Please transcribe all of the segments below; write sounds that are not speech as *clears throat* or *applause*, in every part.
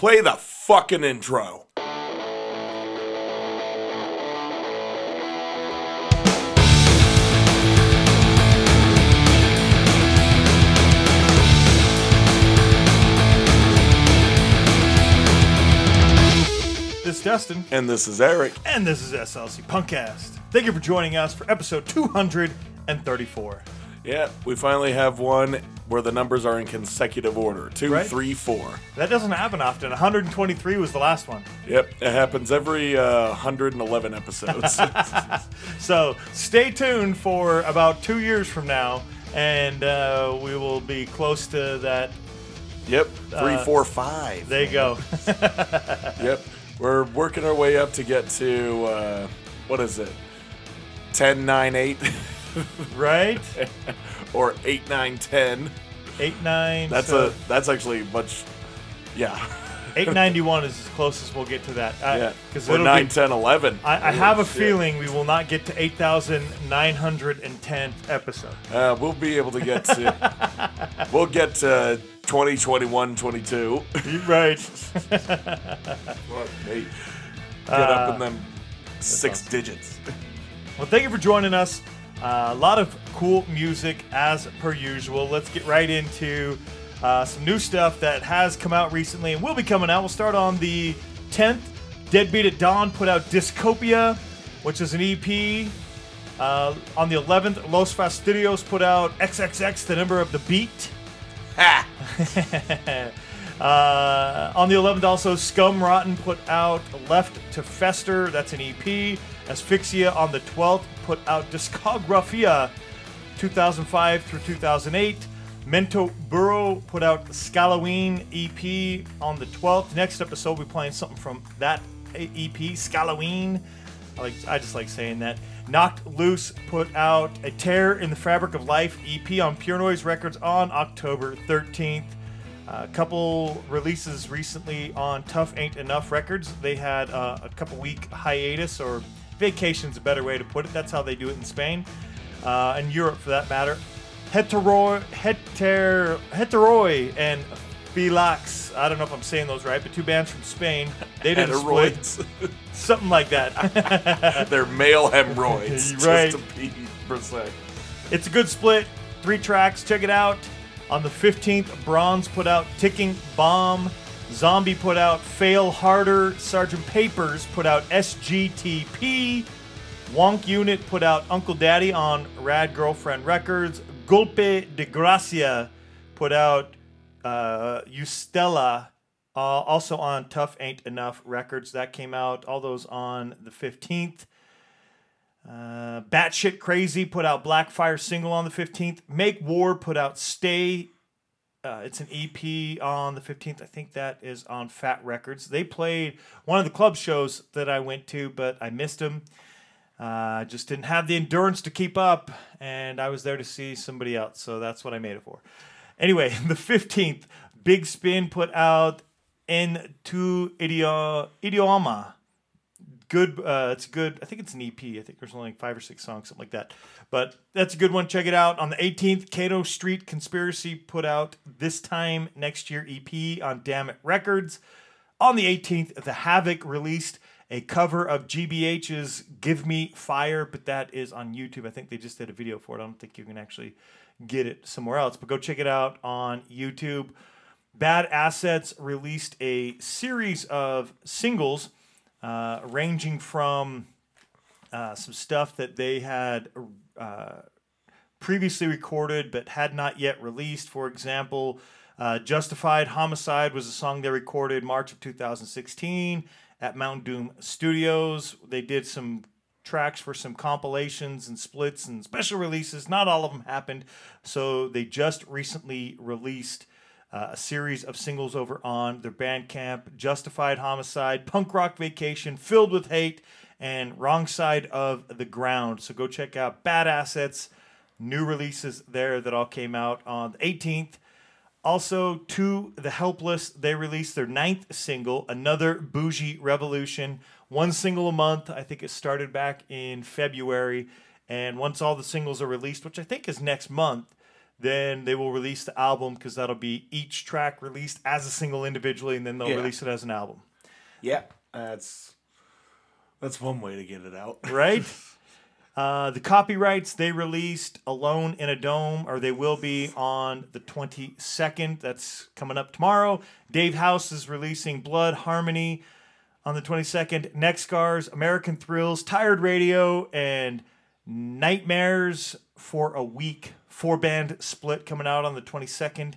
Play the fucking intro. This is Dustin, And this is Eric. and this is SLC Punkcast. Thank you for joining us for episode 234. Yeah, we finally have one where the numbers are in consecutive order. Two, Right. three, four. That doesn't happen often. 123 was the last one. Yep, it happens every uh, 111 episodes. *laughs* *laughs* So stay tuned for about two years from now, and uh, we will be close to that. yep, three, four, five. There you go. *laughs* Yep, we're working our way up to get to, uh, what is it? 10, 9, 8, *laughs* right? *laughs* or 8, 9, 10. 8, 9. That's so a that's actually much, yeah. 891 *laughs* is as close as we'll get to that. Yeah, Because or 9, be, 10, 11. I, I have a Shit. feeling we will not get to 8,910th episode. Uh, we'll be able to get to, we'll get to 20, 21, 22. Right. Fuck me. Get up in them six digits. Well, thank you for joining us. Uh, a lot of cool music as per usual. Let's get right into uh, some new stuff that has come out recently and will be coming out. We'll start on the 10th. Deadbeat at Dawn put out Discopia, which is an EP. Uh, on the 11th, Los Fastidios put out XXX, the number of the beat. Ha! *laughs* Uh, on the 11th, also, Scum Rotten put out Left to Fester. That's an EP. Asphyxia on the 12th put out Discografia 2005 through 2008. Mento Buru put out Scalaween EP on the 12th. Next episode, we'll be playing something from that EP, Scalaween. I, like, I just like saying that. Knocked Loose put out A Tear in the Fabric of Life EP on Pure Noise Records on October 13th. A couple releases recently on Tough Ain't Enough Records. They had uh, a couple week hiatus or vacation's a better way to put it. That's how they do it in Spain, uh, and Europe for that matter. Heteroi, Heter, Heteroi and Philax. I don't know if I'm saying those right, but two bands from Spain. They did split, *laughs* something like that. *laughs* They're male hemorrhoids. *laughs* Right. Just to be precise. It's a good split. Three tracks. Check it out. On the 15th, Bronze put out Ticking Bomb. Zombie put out Fail Harder. Sergeant Papers put out SGTP. Wonk Unit put out Uncle Daddy on Rad Girlfriend Records. Golpe de Gracia put out uh, Ustela, uh, also on Tough Ain't Enough Records. That came out, all those on the 15th. Uh, Batshit Crazy put out Blackfire single on the 15th. Make War put out Stay. Uh, it's an EP on the 15th. I think that is on Fat Records. They played one of the club shows that I went to, but I missed them. Uh, just didn't have the endurance to keep up, and I was there to see somebody else, so that's what I made it for. Anyway, *laughs* the 15th, Big Spin put out En Tu Idio- Idioma good. Uh, it's good. I think it's an EP. I think there's only like five or six songs, something like that. But that's a good one. Check it out. On the 18th, Cato Street Conspiracy put out this time next year EP on Damn It Records. On the 18th, The Havoc released a cover of GBH's "Give Me Fire," but that is on YouTube. I think they just did a video for it. I don't think you can actually get it somewhere else. But go check it out on YouTube. Bad Assets released a series of singles uh, ranging from uh, some stuff that they had uh, previously recorded but had not yet released. For example, uh, Justified Homicide was a song they recorded March of 2016 at Mount Doom Studios. They did some tracks for some compilations and splits and special releases. Not all of them happened, so they just recently released uh, a series of singles over on their Bandcamp Justified Homicide, Punk Rock Vacation, Filled with Hate, and Wrong Side of the Ground. So go check out Bad Assets, new releases there that all came out on the 18th. Also, to The Helpless, they released their ninth single, Another Bougie Revolution. One single a month. I think it started back in February. And once all the singles are released, which I think is next month, then they will release the album because that'll be each track released as a single individually, and then they'll Yeah. release it as an album. Yeah, that's that's one way to get it out. *laughs* right? Uh, the copyrights they released Alone in a Dome, or they will be on the 22nd. That's coming up tomorrow. Dave House is releasing Blood Harmony on the 22nd. Next Scars, American Thrills, Tired Radio, and Nightmares for a Week. Four band split coming out on the 22nd.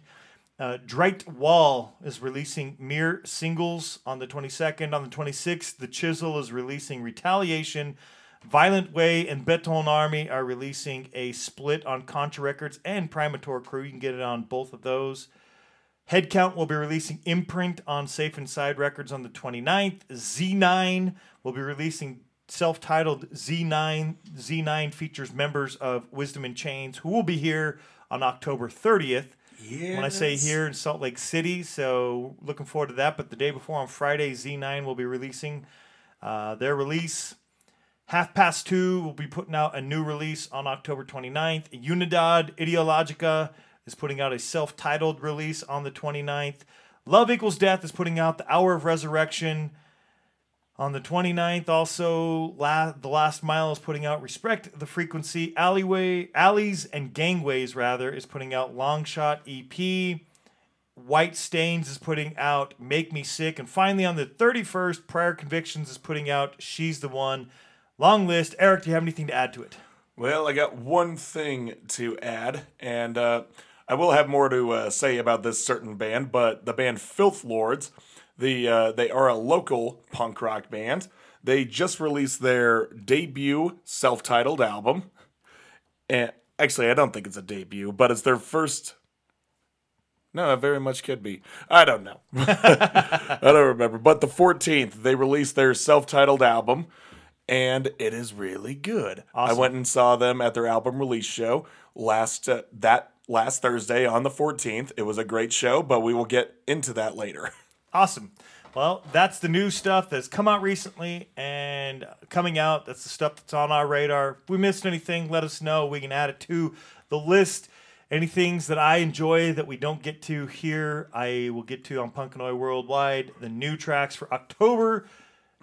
Uh, Dreit Wall is releasing mere singles on the 22nd. On the 26th, The Chisel is releasing Retaliation. Violent Way and Beton Army are releasing a split on Contra Records and Primator Crew. You can get it on both of those. Headcount will be releasing Imprint on Safe Inside Records on the 29th. Z9 will be releasing self-titled Z9. Z9 features members of Wisdom in Chains who will be here on October 30th. Yeah. When I say here in Salt Lake City, so looking forward to that. But the day before on Friday, Z9 will be releasing uh, their release. Half Past Two will be putting out a new release on October 29th. Unidad Ideologica is putting out a self titled release on the 29th. Love Equals Death is putting out The Hour of Resurrection on the 29th. Also, La- The Last Mile is putting out Respect the Frequency. Alleyway, Alleys and Gangways, rather, is putting out Long Shot EP. White Stains is putting out Make Me Sick. And finally, on the 31st, Prior Convictions is putting out She's the One. Long list. Eric, do you have anything to add to it? Well, I got one thing to add, and uh, I will have more to uh, say about this certain band. But the band Filth Lords, the uh, they are a local punk rock band. They just released their debut self-titled album, and actually, I don't think it's a debut, but it's their first. No, it very much could be. I don't know. *laughs* I don't remember. But the 14th, they released their self-titled album and it is really good. I went and saw them at their album release show last uh, that last Thursday on the 14th. It was a great show, but we will get into that later. *laughs* Awesome. Well, that's the new stuff that's come out recently and coming out. That's the stuff that's on our radar. If we missed anything, let us know. We can add it to the list. Any things that I enjoy that we don't get to here, I will get to on Punkanoid Worldwide. The new tracks for October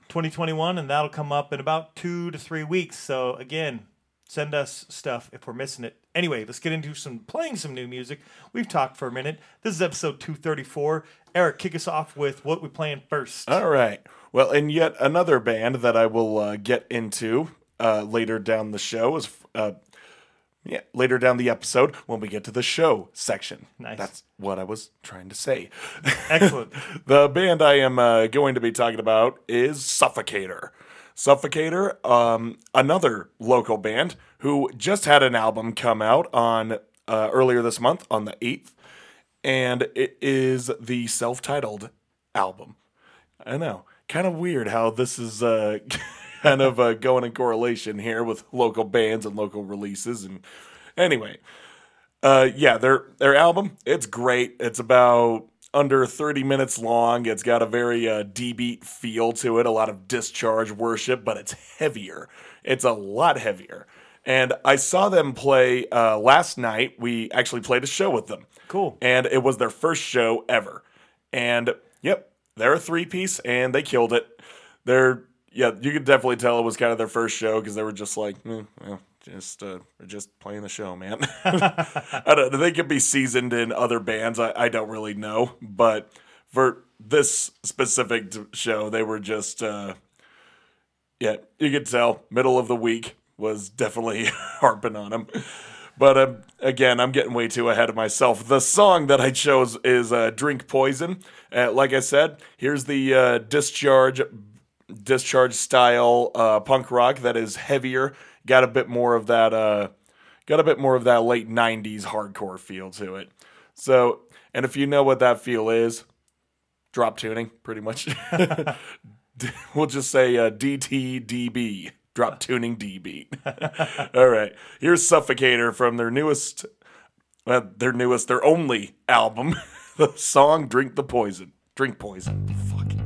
2021, and that'll come up in about two to three weeks. So, again, send us stuff if we're missing it. Anyway, let's get into some playing some new music. We've talked for a minute. This is episode 234. Eric, kick us off with what we playing first. All right. Well, and yet another band that I will uh, get into uh, later down the show is uh, yeah, later down the episode when we get to the show section. Nice. That's what I was trying to say. Excellent. *laughs* the band I am uh, going to be talking about is Suffocator. Suffocator, um, another local band who just had an album come out on uh, earlier this month on the eighth, and it is the self-titled album. I know, kind of weird how this is uh, *laughs* kind of uh, going in correlation here with local bands and local releases. And anyway, uh, yeah, their their album it's great. It's about under 30 minutes long. It's got a very uh, D beat feel to it, a lot of discharge worship, but it's heavier. It's a lot heavier. And I saw them play uh, last night. We actually played a show with them. Cool. And it was their first show ever. And yep, they're a three piece and they killed it. They're yeah, you could definitely tell it was kind of their first show because they were just like, eh, well, just uh, just playing the show, man. *laughs* I don't. They could be seasoned in other bands. I, I don't really know, but for this specific show, they were just uh, yeah. You could tell middle of the week was definitely *laughs* harping on him. But um, again, I'm getting way too ahead of myself. The song that I chose is uh, "Drink Poison." Uh, like I said, here's the uh, discharge discharge style uh, punk rock that is heavier. Got a bit more of that. Uh, got a bit more of that late '90s hardcore feel to it. So, and if you know what that feel is, drop tuning, pretty much. *laughs* we'll just say DTDB, drop tuning D beat. *laughs* All right, here's Suffocator from their newest, uh, their newest, their only album, *laughs* the song "Drink the Poison." Drink poison. Fuck.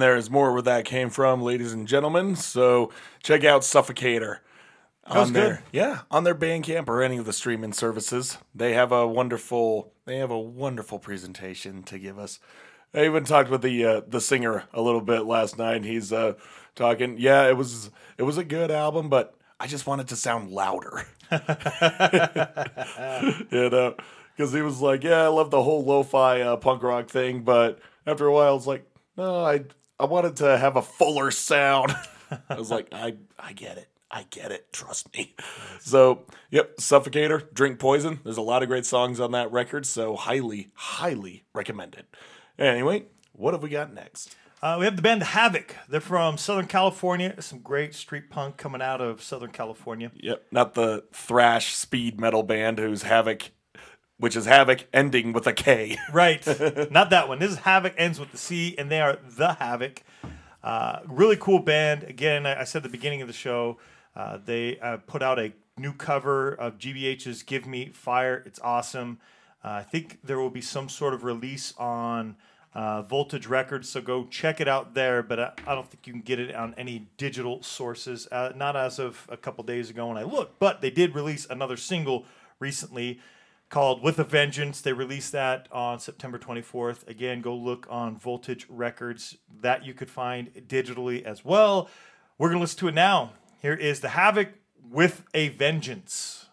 And there's more where that came from, ladies and gentlemen. So check out Suffocator. on good. their yeah on their Bandcamp or any of the streaming services. They have a wonderful they have a wonderful presentation to give us. I even talked with the uh, the singer a little bit last night. He's uh, talking. Yeah, it was it was a good album, but I just wanted to sound louder. *laughs* you know, because he was like, "Yeah, I love the whole lo-fi uh, punk rock thing," but after a while, it's like, "No, I I wanted to have a fuller sound." *laughs* I was like, "I I get it, I get it, trust me." So, yep, Suffocator, Drink Poison. There's a lot of great songs on that record, so highly, highly recommend it. Anyway, what have we got next? Uh, we have the band Havoc. They're from Southern California. Some great street punk coming out of Southern California. Yep, not the thrash speed metal band who's Havoc, which is Havoc ending with a K. *laughs* Right. Not that one. This is Havoc ends with the C, and they are the Havoc. Uh, really cool band. Again, I I said at the beginning of the show, uh, they uh, put out a new cover of GBH's "Give Me Fire." It's awesome. Uh, I think there will be some sort of release on uh, Voltage Records, so go check it out there. But I, I don't think you can get it on any digital sources. Uh, not as of a couple days ago when I looked, but they did release another single recently called With a Vengeance. They released that on September 24th. Again, go look on Voltage Records. That you could find digitally as well. We're going to listen to it now. Here is The Havoc with a Vengeance.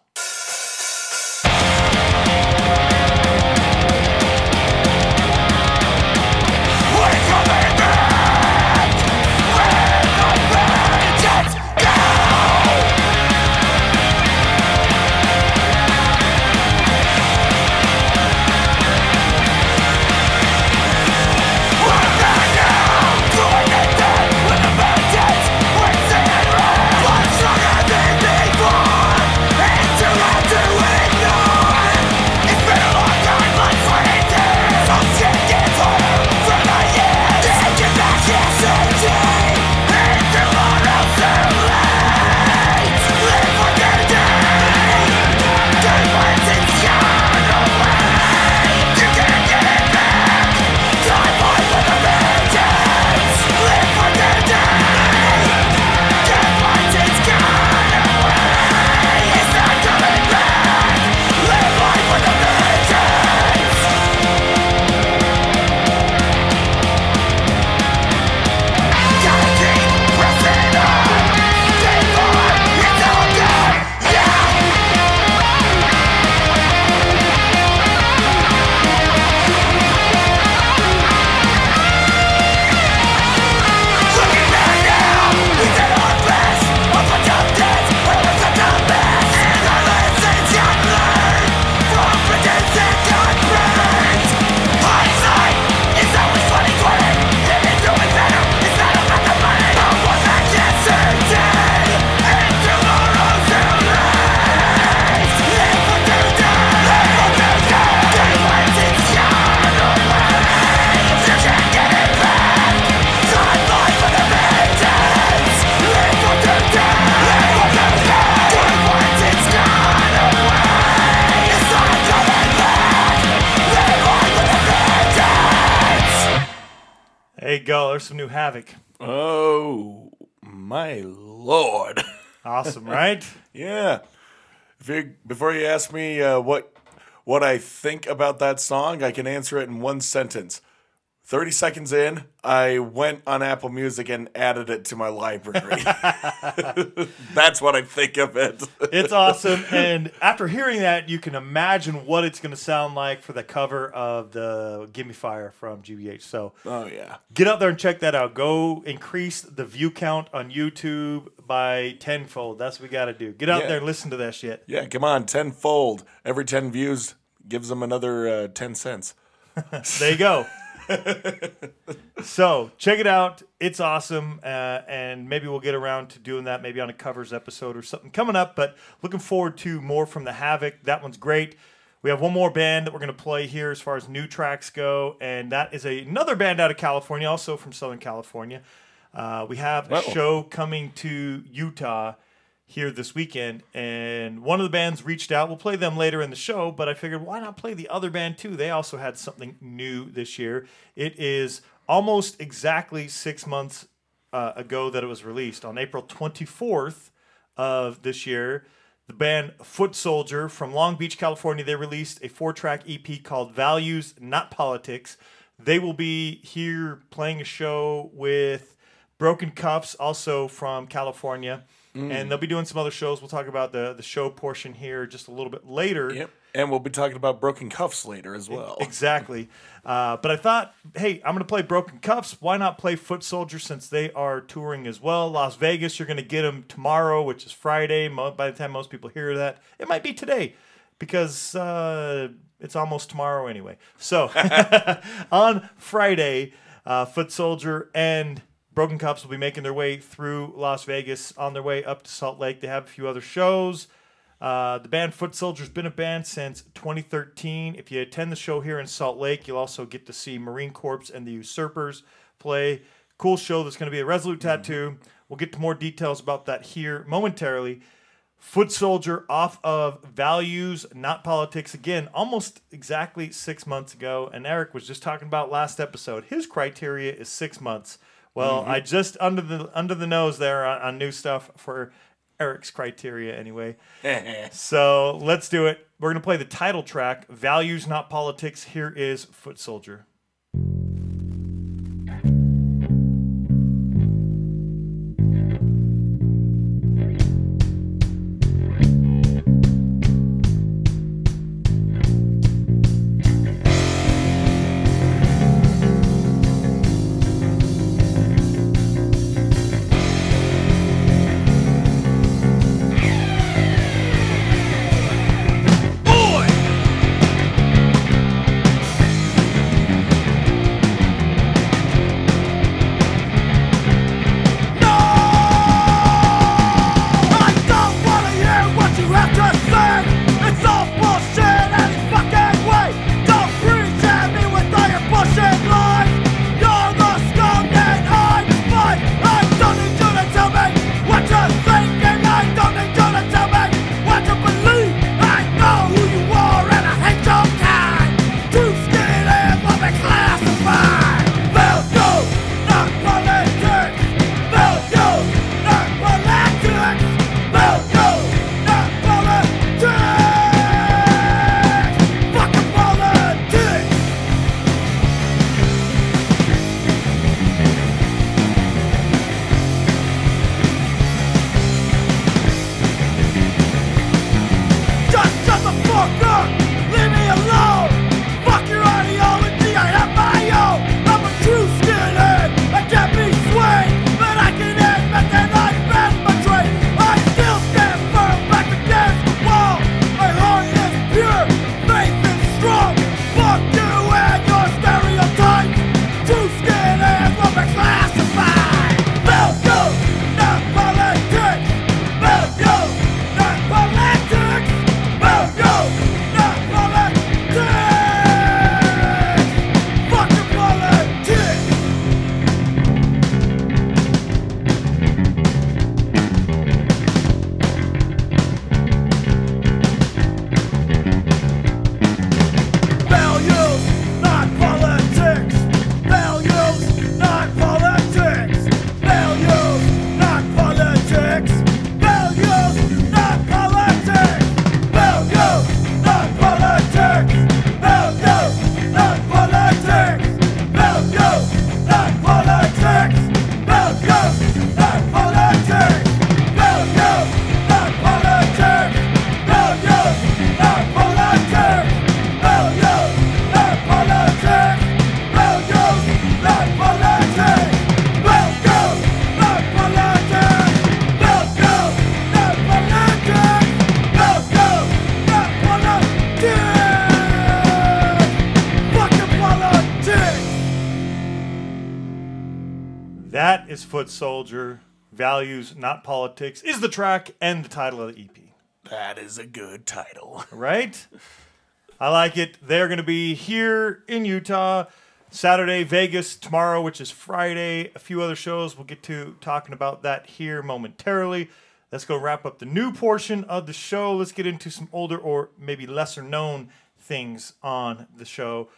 Go. There's some new Havoc. Oh my lord! Awesome, *laughs* right? yeah. If you, before you ask me uh, what what I think about that song, I can answer it in one sentence. Thirty seconds in, I went on Apple Music and added it to my library. *laughs* That's what I think of it. It's awesome. And after hearing that, you can imagine what it's going to sound like for the cover of the Gimme Fire from GBH. So oh yeah. get out there and check that out. Go increase the view count on YouTube by tenfold. That's what we got to do. Get out Yeah. there and listen to that shit. Yeah, come on, tenfold. Every ten views gives them another uh, ten cents. *laughs* There you go. *laughs* so check it out. It's awesome, uh, and maybe we'll get around to doing that maybe on a covers episode or something coming up. But looking forward to more from the Havoc. That one's great. We have one more band that we're going to play here as far as new tracks go, and that is a, another band out of California, also from Southern California. Uh, we have a Wow. show coming to Utah here this weekend, and one of the bands reached out. We'll play them later in the show, but I figured why not play the other band too? They also had something new this year. It is almost exactly six months uh, ago that it was released on April 24th of this year. The band Foot Soldier from Long Beach, California, they released a four-track EP called "Values, Not Politics." They will be here playing a show with Broken Cuffs, also from California, and they'll be doing some other shows. We'll talk about the the show portion here just a little bit later. Yep. And we'll be talking about broken cuffs later as well. Exactly. Uh, but I thought, hey, I'm going to play Broken Cuffs. Why not play Foot Soldier since they are touring as well? Las Vegas, you're going to get them tomorrow, which is Friday. By the time most people hear that, it might be today because uh, it's almost tomorrow anyway. So *laughs* on Friday, uh, Foot Soldier and Broken Cuffs will be making their way through Las Vegas on their way up to Salt Lake. They have a few other shows. Uh, the band Foot Soldier's been a band since 2013. If you attend the show here in Salt Lake, you'll also get to see Marine Corps and the Usurpers play. Cool show that's going to be a Resolute Tattoo. We'll get to more details about that here momentarily. Foot Soldier off of Values, Not Politics. Again, almost exactly six months ago. And Eric was just talking about last episode. His criteria is six months. Well, mm-hmm. I just under the under the nose there on, on new stuff for Eric's criteria anyway. *laughs* So let's do it. We're gonna play the title track, Values Not Politics. Here is Foot Soldier. Is Foot Soldier. Values Not Politics is the track and the title of the EP. That is a good title. *laughs* right? I like it. They're going to be here in Utah Saturday, Vegas tomorrow, which is Friday. A few other shows. We'll get to talking about that here momentarily. Let's go wrap up the new portion of the show. Let's get into some older or maybe lesser known things on the show.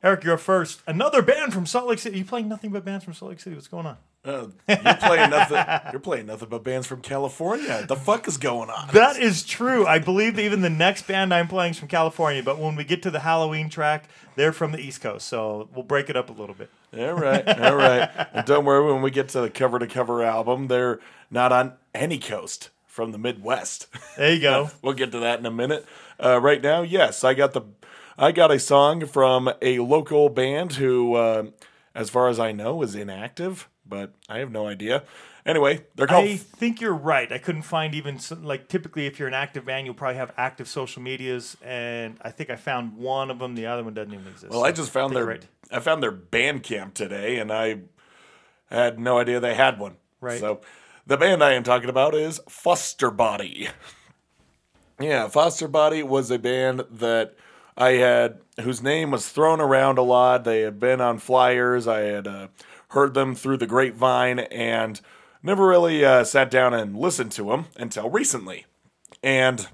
Eric, you're first. Another band from Salt Lake City. You playing nothing but bands from Salt Lake City? What's going on? Uh, you're playing nothing. You're playing nothing but bands from California. The fuck is going on? That is true. I believe even the next band I'm playing is from California, but when we get to the Halloween track, they're from the East Coast. So we'll break it up a little bit. All right, all right. And don't worry, when we get to the cover to cover album, they're not on any coast from the Midwest. There you go. *laughs* we'll get to that in a minute. Uh, right now, yes, I got the, I got a song from a local band who, uh, as far as I know, is inactive, but I have no idea. Anyway, they're called. I think you're right. I couldn't find even s- like typically if you're an active band, you'll probably have active social medias, and I think I found one of them. The other one doesn't even exist. well, I just found think their, right. I found their Bandcamp today, and I had no idea they had one. Right. So, the band I am talking about is Foster Body. Yeah, Foster Body was a band that I had, whose name was thrown around a lot. They had been on flyers. I had uh, heard them through the grapevine and never really uh, sat down and listened to them until recently. And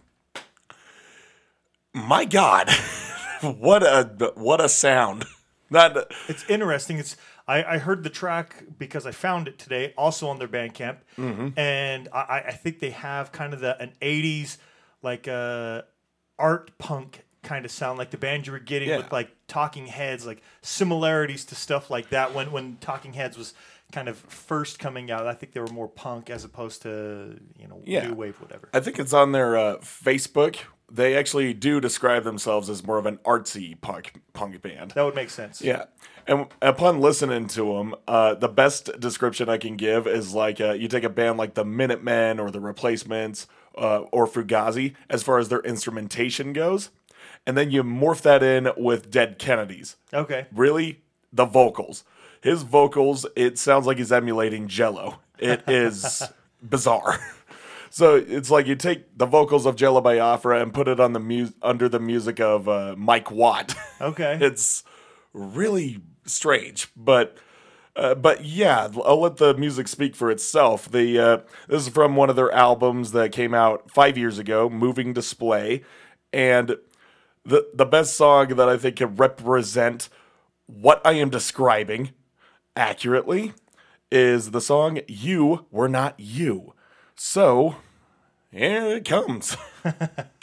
my God, *laughs* what a what a sound! *laughs* Not It's interesting. It's I, I heard the track because I found it today, also on their Bandcamp, Mm-hmm. and I, I- I think they have kind of the an '80s like uh, art punk kind of sound, like the band you were getting Yeah. with like Talking Heads, like similarities to stuff like that. When when Talking Heads was kind of first coming out, I think they were more punk as opposed to you know Yeah. new wave, whatever. I think it's on their uh, Facebook. They actually do describe themselves as more of an artsy punk punk band. That would make sense. Yeah. And upon listening to them, uh, the best description I can give is like uh, you take a band like the Minutemen or the Replacements uh, or Fugazi as far as their instrumentation goes, and then you morph that in with Dead Kennedys. Okay. Really, the vocals. His vocals, it sounds like he's emulating Jello. It *laughs* is bizarre. *laughs* So it's like you take the vocals of Jello Biafra and put it on the mu- under the music of uh, Mike Watt. *laughs* Okay. it's really strange, but uh, but yeah, I'll let the music speak for itself. The uh, this is from one of their albums that came out five years ago, "Moving Display," and the the best song that I think can represent what I am describing accurately is the song "You Were Not You." So here it comes. *laughs*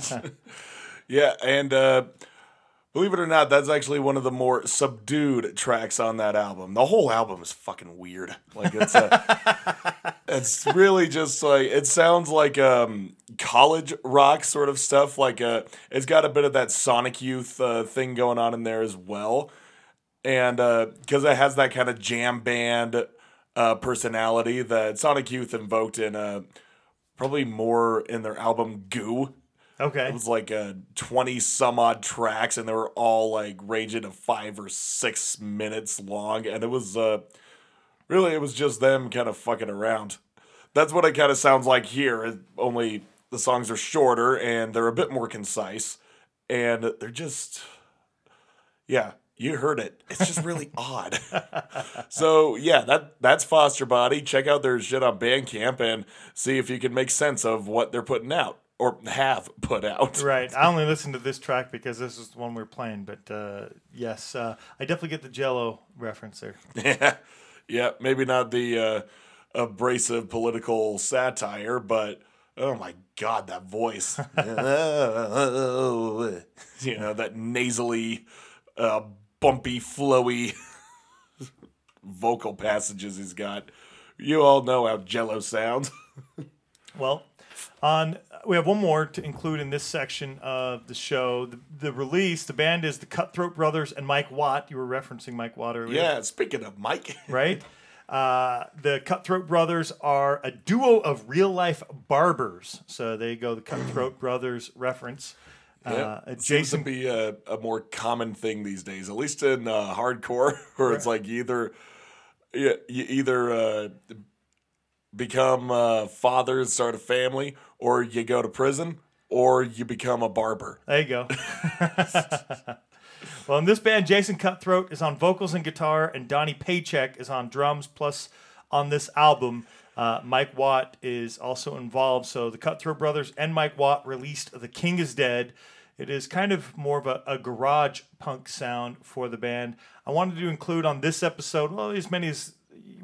*laughs* Yeah, and uh, believe it or not, that's actually one of the more subdued tracks on that album. The whole album is fucking weird. Like it's a, *laughs* it's really just like it sounds like um, college rock sort of stuff. Like uh, it's got a bit of that Sonic Youth uh, thing going on in there as well, and because it has that kind of jam band uh, personality that Sonic Youth invoked in uh, probably more in their album Goo. Okay. It was like uh, 20 some odd tracks, and they were all like ranging to five or six minutes long. And it was uh, really, it was just them kind of fucking around. That's what it kind of sounds like here, only the songs are shorter and they're a bit more concise. And they're just, yeah, you heard it. It's just really *laughs* odd. So yeah, that that's Foster Body. Check out their shit on Bandcamp and see if you can make sense of what they're putting out or have put out. Right. I only listened to this track because this is the one we are playing. But uh, yes, uh, I definitely get the Jello reference there. *laughs* Yeah, yeah. Maybe not the uh, abrasive political satire, but oh my god, that voice. *laughs* *laughs* you know that nasally, uh, bumpy, flowy vocal passages he's got. You all know how Jello sounds. Well, on we have one more to include in this section of the show. The, the release, the band is the Cutthroat Brothers and Mike Watt. You were referencing Mike Watt earlier. yeah. Speaking of Mike. *laughs* right? Uh, the Cutthroat Brothers are a duo of real life barbers. So there you go, the Cutthroat *clears throat* Brothers reference. Yeah, Uh, it seems Jason, to be a, a more common thing these days, at least in uh, hardcore, *laughs* where it's like either you, you either uh, become uh, fathers, start a family, or you go to prison, or you become a barber. there you go. *laughs* well, in this band, Jason Cutthroat is on vocals and guitar, and Donnie Paycheck is on drums. Plus, on this album, uh, Mike Watt is also involved. So the Cutthroat Brothers and Mike Watt released "The King Is Dead." It is kind of more of a, a garage punk sound for the band. I wanted to include on this episode, well, as many as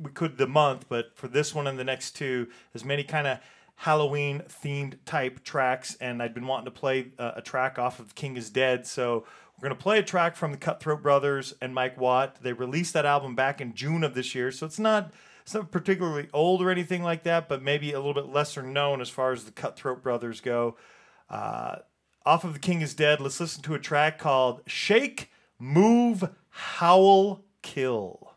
we could the month, but for this one and the next two, as many kind of Halloween themed type tracks. And I'd been wanting to play uh, a track off of King is Dead. So we're going to play a track from the Cutthroat Brothers and Mike Watt. They released that album back in June of this year. So it's not. It's not particularly old or anything like that, but maybe a little bit lesser known as far as the Cutthroat Brothers go. Uh, off of The King is Dead, let's listen to a track called Shake, Move, Howl, Kill.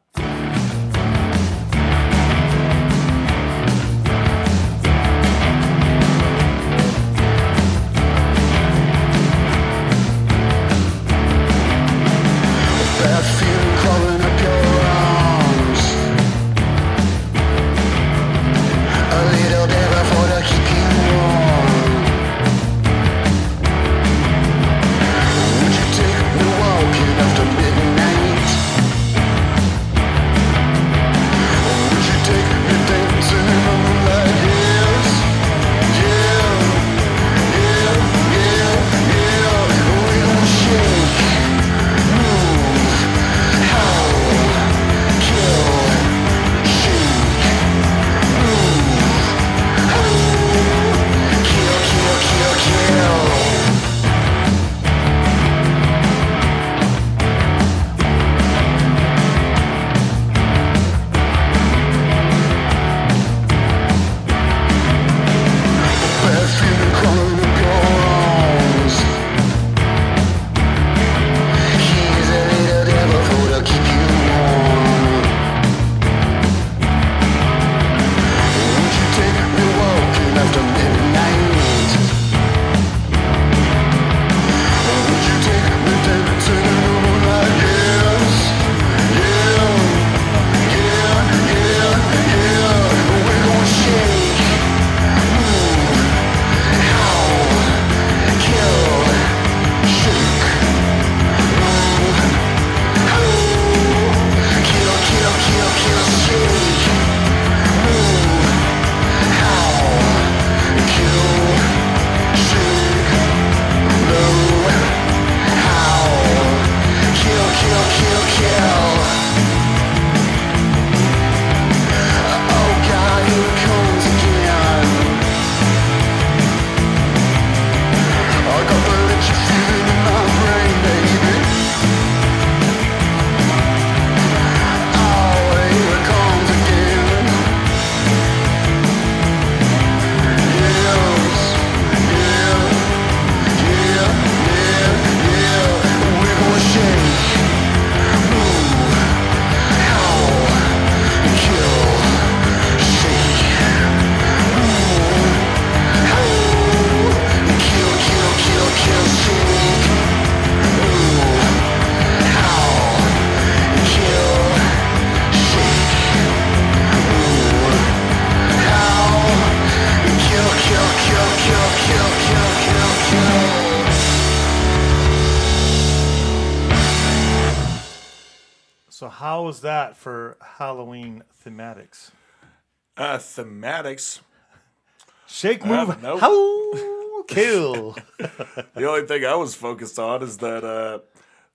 Shake, move, Uh, nope. how, *laughs* kill. The only thing I was focused on is that uh,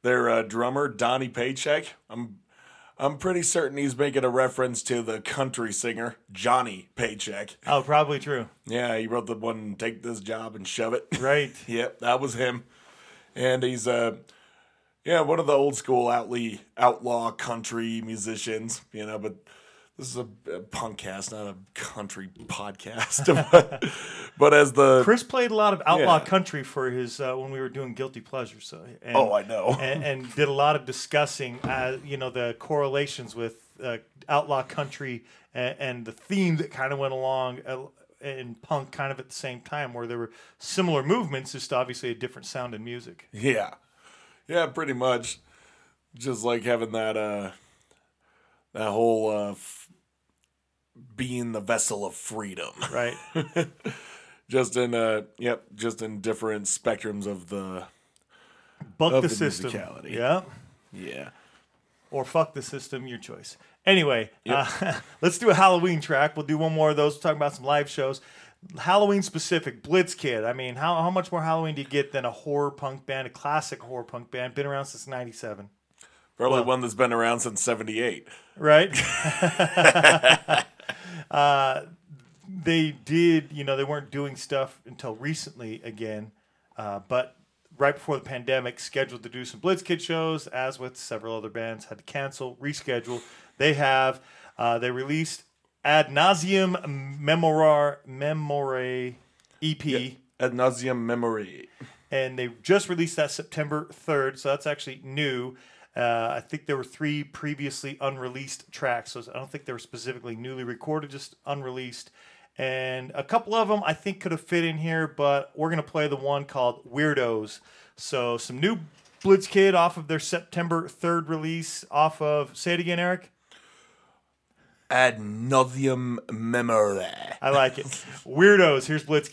their uh, drummer Donnie Paycheck. I'm I'm pretty certain he's making a reference to the country singer Johnny Paycheck. oh, probably true. Yeah, he wrote the one "Take This Job and Shove It." Right. *laughs* yep, that was him. And he's uh, yeah, one of the old school outlaw outlaw country musicians. You know, but this is a, a punk cast, not a country podcast. *laughs* but, but as the Chris played a lot of outlaw Yeah. country for his uh, when we were doing Guilty Pleasure. So, and, oh, I know. and, and did a lot of discussing, uh, you know, the correlations with uh, outlaw country and, and the theme that kind of went along uh, in punk, kind of at the same time, where there were similar movements, just obviously a different sound in music. Yeah. Yeah, pretty much. Just like having that uh that whole uh being the vessel of freedom. *laughs* Right. Just in uh yep, just in different spectrums of the Buck Of the, the system. musicality. Yeah. yeah. Or fuck the system, your choice. Anyway, uh, *laughs* let's do a Halloween track. We'll do one more of those. We'll talk about some live shows. Halloween specific, Blitzkid. I mean, how, how much more Halloween do you get than a horror punk band, a classic horror punk band, been around since 97? Probably one that's been around since 78. right? *laughs* uh, they did, you know, they weren't doing stuff until recently again, uh, but right before the pandemic, scheduled to do some Blitzkid shows, as with several other bands, had to cancel, reschedule. They have, uh, they released Ad Nauseum Memorar Memore EP Ad nauseum memory. and they just released that September 3rd, so that's actually new. Uh, I think there were three previously unreleased tracks, so I don't think they were specifically newly recorded, just unreleased. And a couple of them I think could have fit in here, but we're going to play the one called Weirdos. So some new Blitzkid off of their September 3rd release, off of, say it again, Eric. Ad nauseum memory. I like it. Weirdos, here's Blitz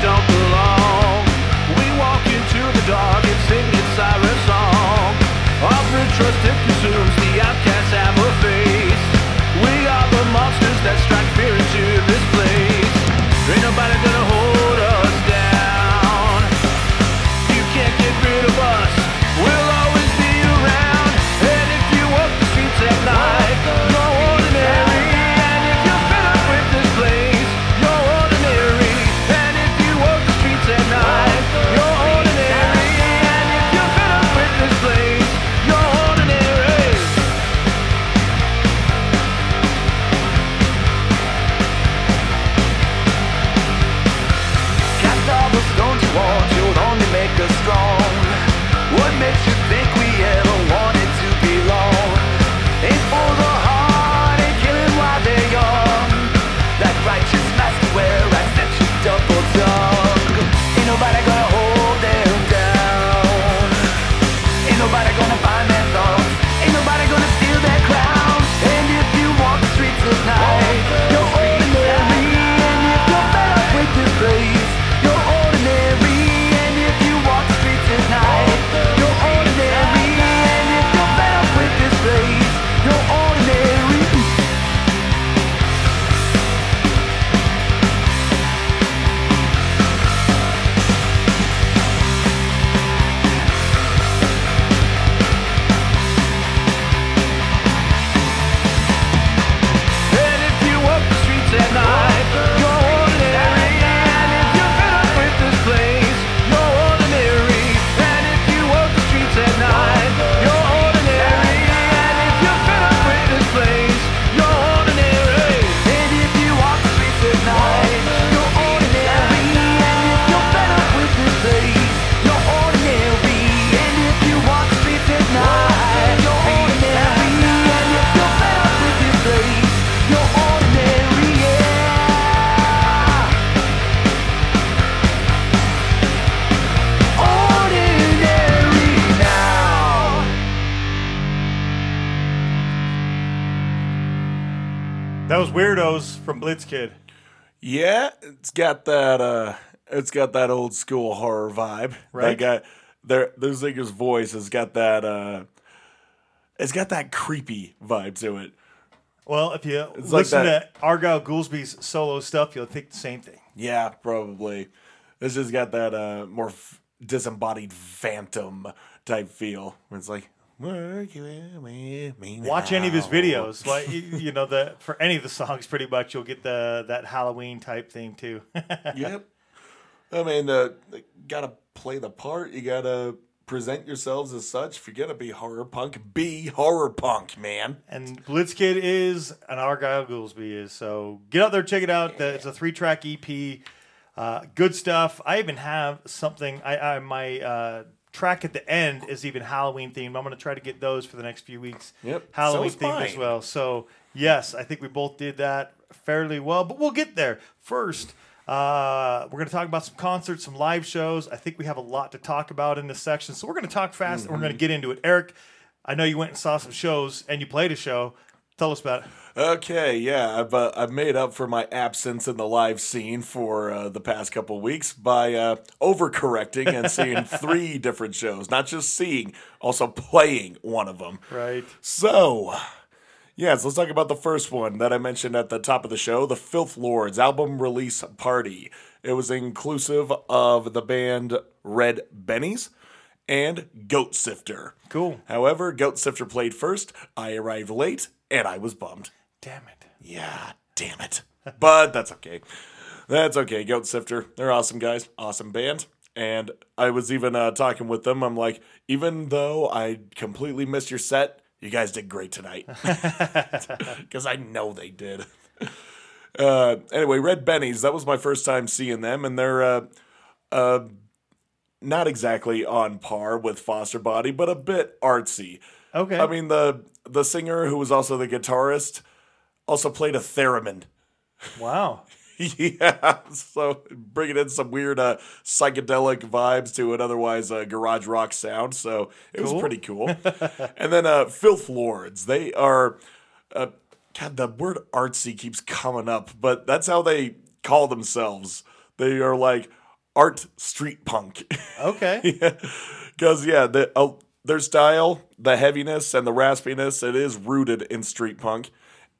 don't belong. We walk into the dark and sing its siren song. Our trust consumes, the outcasts have a face. We are the monsters that strike fear into this place. Ain't nobody gonna From Blitzkid. Yeah, it's got that. uh It's got that old school horror vibe. Right. That guy, their the singer's voice has got that. uh It's got that creepy vibe to it. Well, if you like listen that- to Argyle Goolsby's solo stuff, you'll think the same thing. Yeah, probably. It's just got that uh more f- disembodied phantom type feel. It's like, Watch any of his videos. Like you, know, the for any of the songs, pretty much you'll get the that Halloween type theme too. *laughs* yep. I mean, uh, gotta play the part. You gotta present yourselves as such. If you're gonna be horror punk, be horror punk, man. and Blitzkid is, and Argyle Goolsby is. So get out there, check it out. The- It's a three track EP. Uh, good stuff. I even have something. I, I my uh, track at the end is even Halloween themed. I'm going to try to get those for the next few weeks. Yep. Halloween So themed as well. So yes, I think we both did that fairly well. But we'll get there first. Uh, we're going to talk about some concerts, some live shows. I think we have a lot to talk about in this section. So we're going to talk fast and we're going to get into it. Eric, I know you went and saw some shows and you played a show. Tell us about it. Okay, yeah, I've uh, I've made up for my absence in the live scene for uh, the past couple weeks by uh, overcorrecting and seeing *laughs* three different shows. Not just seeing, also playing one of them. Right. So, yes, let's talk about the first one that I mentioned at the top of the show the Filth Lords album release party. It was inclusive of the band Red Bennies and Goat Sifter. Cool. However, Goat Sifter played first. I arrived late and I was bummed. Damn it. Yeah, damn it. *laughs* But that's okay. That's okay. Goat Sifter, they're awesome guys, awesome band. And I was even uh, talking with them. I'm like, even though I completely missed your set, you guys did great tonight. *laughs* *laughs* Because I know they did. Uh, anyway, Red Bennies, that was my first time seeing them. And they're uh, uh, not exactly on par with Foster Body, but a bit artsy. Okay. I mean, the the singer who was also the guitarist also played a theremin. wow. *laughs* yeah, so bringing in some weird uh, psychedelic vibes to an otherwise uh, garage rock sound. So it was pretty cool. *laughs* and then uh, Filth Lords, they are. Uh, God, the word artsy keeps coming up, but that's how they call themselves. They are like art street punk. Okay. *laughs* Because yeah, the, uh, their style, the heaviness and the raspiness, it is rooted in street punk,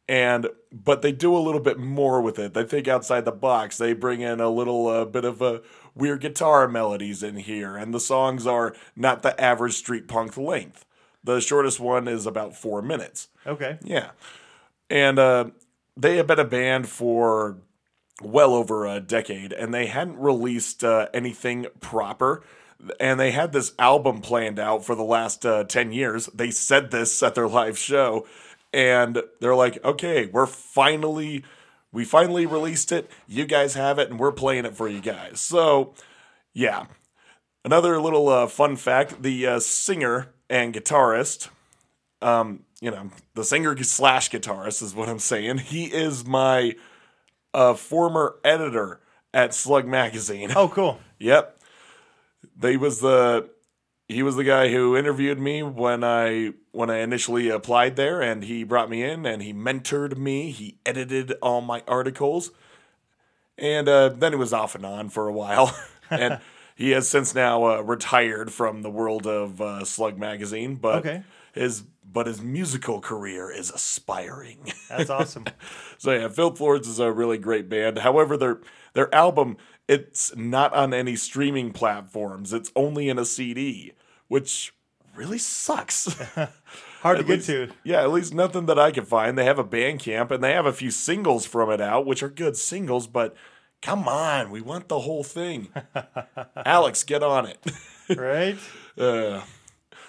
and but they do a little bit more with it. They think outside the box. They bring in a little uh, bit of a weird guitar melodies in here, and the songs are not the average street punk length. The shortest one is about four minutes. Okay. Yeah. And uh, they have been a band for well over a decade, and they hadn't released uh, anything proper. And they had this album planned out for the last uh, 10 years. They said this at their live show, and they're like, okay, we're finally. We finally released it. You guys have it, and we're playing it for you guys. So, yeah. Another little uh, fun fact the uh, singer and guitarist, um, you know, the singer slash guitarist is what I'm saying. He is my uh, former editor at Slug Magazine. Oh, cool. *laughs* Yep. They was the he was the guy who interviewed me when I when I initially applied there and he brought me in and he mentored me. He edited all my articles. And uh, then he was off and on for a while. *laughs* and *laughs* he has since now uh, retired from the world of uh, Slug Magazine, but Okay. his but his musical career is aspiring. That's awesome. *laughs* So yeah, Filth Lords is a really great band. However, their their album it's not on any streaming platforms. It's only in a CD, which really sucks. *laughs* Hard to get to. Yeah, at least nothing that I can find. They have a Bandcamp and they have a few singles from it out, which are good singles, but come on, we want the whole thing. *laughs* Alex, get on it. *laughs* Right? Uh,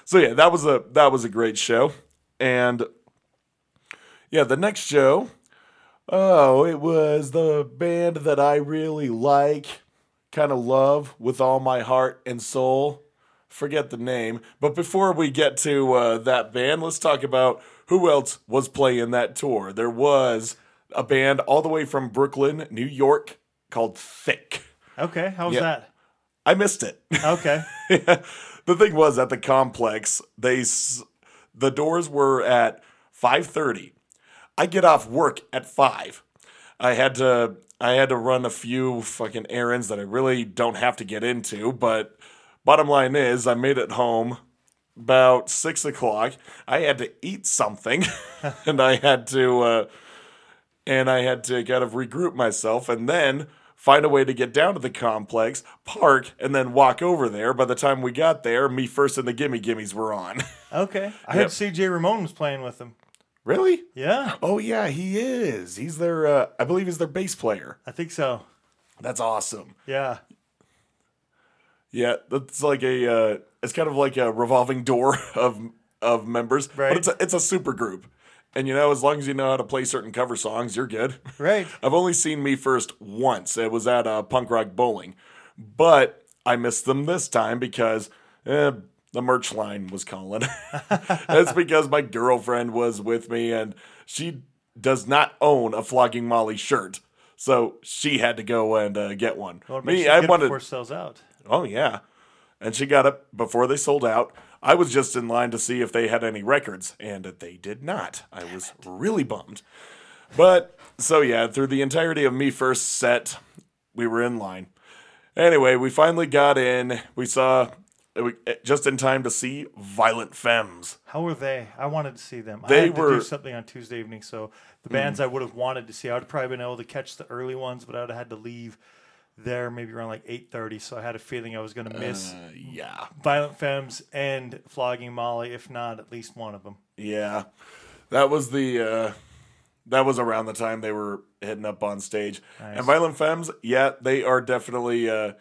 so yeah, that was a that was a great show, and yeah, the next show, oh, it was the band that I really like, kind of love with all my heart and soul. Forget the name, but before we get to uh, that band, let's talk about who else was playing that tour. There was a band all the way from Brooklyn, New York, called Thick. Okay. How was Yeah. that? I missed it. Okay. *laughs* the thing was at the complex they s- the doors were at 5.30 I get off work at five. I had to I had to run a few fucking errands that I really don't have to get into, but bottom line is I made it home about six o'clock. I had to eat something *laughs* and I had to uh, and I had to kind of regroup myself and then find a way to get down to the complex, park, and then walk over there. By the time we got there, me first and the gimme gimmes were on. *laughs* Okay. I Yep. heard CJ Ramone was playing with them. Really? Yeah, Oh yeah, he is. He's their uh, I believe he's their bass player. I think so. That's awesome. Yeah. Yeah, that's like a uh, it's kind of like a revolving door *laughs* of of members, Right. but it's a, it's a super group. And you know, as long as you know how to play certain cover songs, you're good. *laughs* Right. I've only seen Me First once. It was at uh, Punk Rock Bowling, but I missed them this time because eh, the merch line was calling. *laughs* That's because my girlfriend was with me, and she does not own a Flogging Molly shirt, so she had to go and uh, get one. Well, me, I wanted. before it sells out. Oh yeah. And she got it before they sold out. I was just in line to see if they had any records, and they did not. I was really bummed. But so yeah, through the entirety of me first set, we were in line. Anyway, we finally got in. We saw just in time to see Violent Femmes. How were they? I wanted to see them. I They had to were- Hmm. do something on Tuesday evening, so the bands I would have wanted to see, I would have probably been able to catch the early ones, but I would have had to leave there maybe around like eight thirty. So I had a feeling I was going to miss Uh, yeah. Violent Femmes and Flogging Molly, if not at least one of them. Yeah, that was the uh, that was around the time they were hitting up on stage. And Violent Femmes, yeah, they are definitely uh,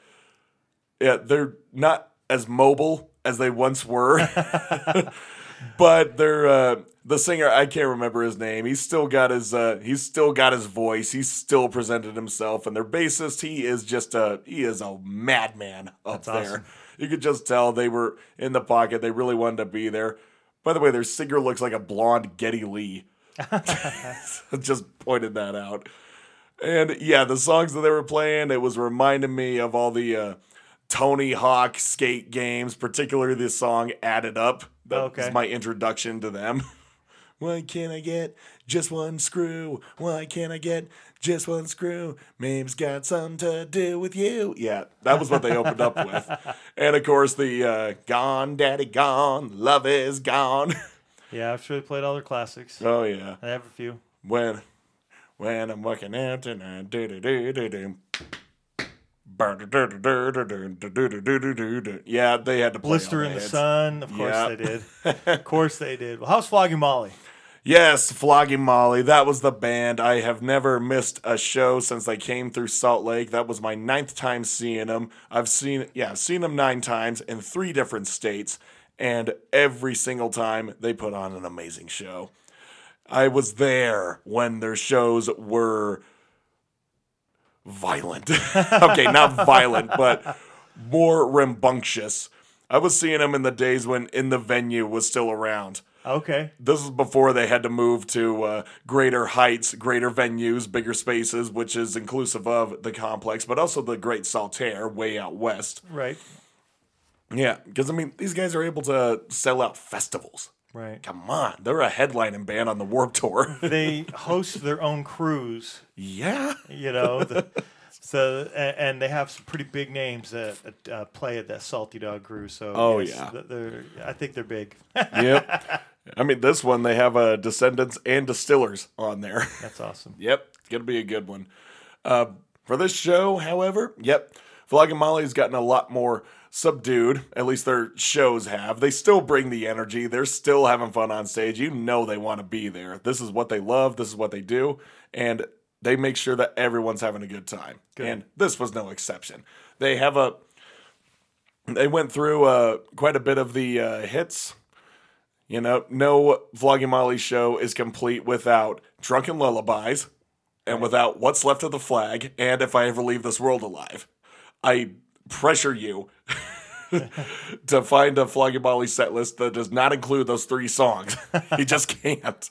yeah, they're not as mobile as they once were, *laughs* but they're uh, the singer. I can't remember his name. He's still got his uh, he's still got his voice. He's still presented himself. And their bassist, he is just a he is a madman up That's there. awesome. You could just tell they were in the pocket. They really wanted to be there. By the way, their singer looks like a blonde Geddy Lee. *laughs* *laughs* just pointed that out. And yeah, the songs that they were playing, it was reminding me of all the uh, Tony Hawk skate games, particularly this song Add It Up. That Okay. was my introduction to them. *laughs* Why can't I get just one screw? Why can't I get just one screw? Maybe's got something to do with you. Yeah, that was what they opened up with. *laughs* And of course, the uh, Gone, Daddy Gone, Love is Gone. *laughs* Yeah, I'm sure they played all their classics. oh, yeah. I have a few. When when I'm working out and tonight, do do do do do. Yeah, they had to play Blister in the sun. Of course they did. of course they did. Well, how's Flogging Molly? Yes, Flogging Molly. That was the band. I have never missed a show since they came through Salt Lake. That was my ninth time seeing them. I've seen, yeah, seen them nine times in three different states, and every single time they put on an amazing show. I was there when their shows were violent. *laughs* okay, not violent, but more rambunctious. I was seeing them in the days when In the Venue was still around Okay. this is before they had to move to uh, greater heights, greater venues, bigger spaces, which is inclusive of the complex, but also the Great Saltair way out west. Right. Yeah, because I mean, these guys are able to sell out festivals. Right. Come on, they're a headlining band on the Warp Tour. *laughs* They host their own cruise. yeah, You know. The, so a- and they have some pretty big names that uh, play at that Salty Dog cruise. So Oh, yes, yeah. they're I think they're big. yep. I mean, this one they have uh, Descendents and Distillers on there. *laughs* That's awesome. Yep, it's gonna be a good one. Uh, for this show, however, yep, Flogging Molly's gotten a lot more subdued. At least their shows have. They still bring the energy. They're still having fun on stage. You know they want to be there. This is what they love. This is what they do, and they make sure that everyone's having a good time. And this was no exception. They have a. They went through uh, quite a bit of the uh, hits. You know, no Flogging Molly show is complete without Drunken Lullabies and without What's Left of the Flag and If I Ever Leave This World Alive. I pressure you *laughs* to find a Flogging Molly set list that does not include those three songs. *laughs* he just can't.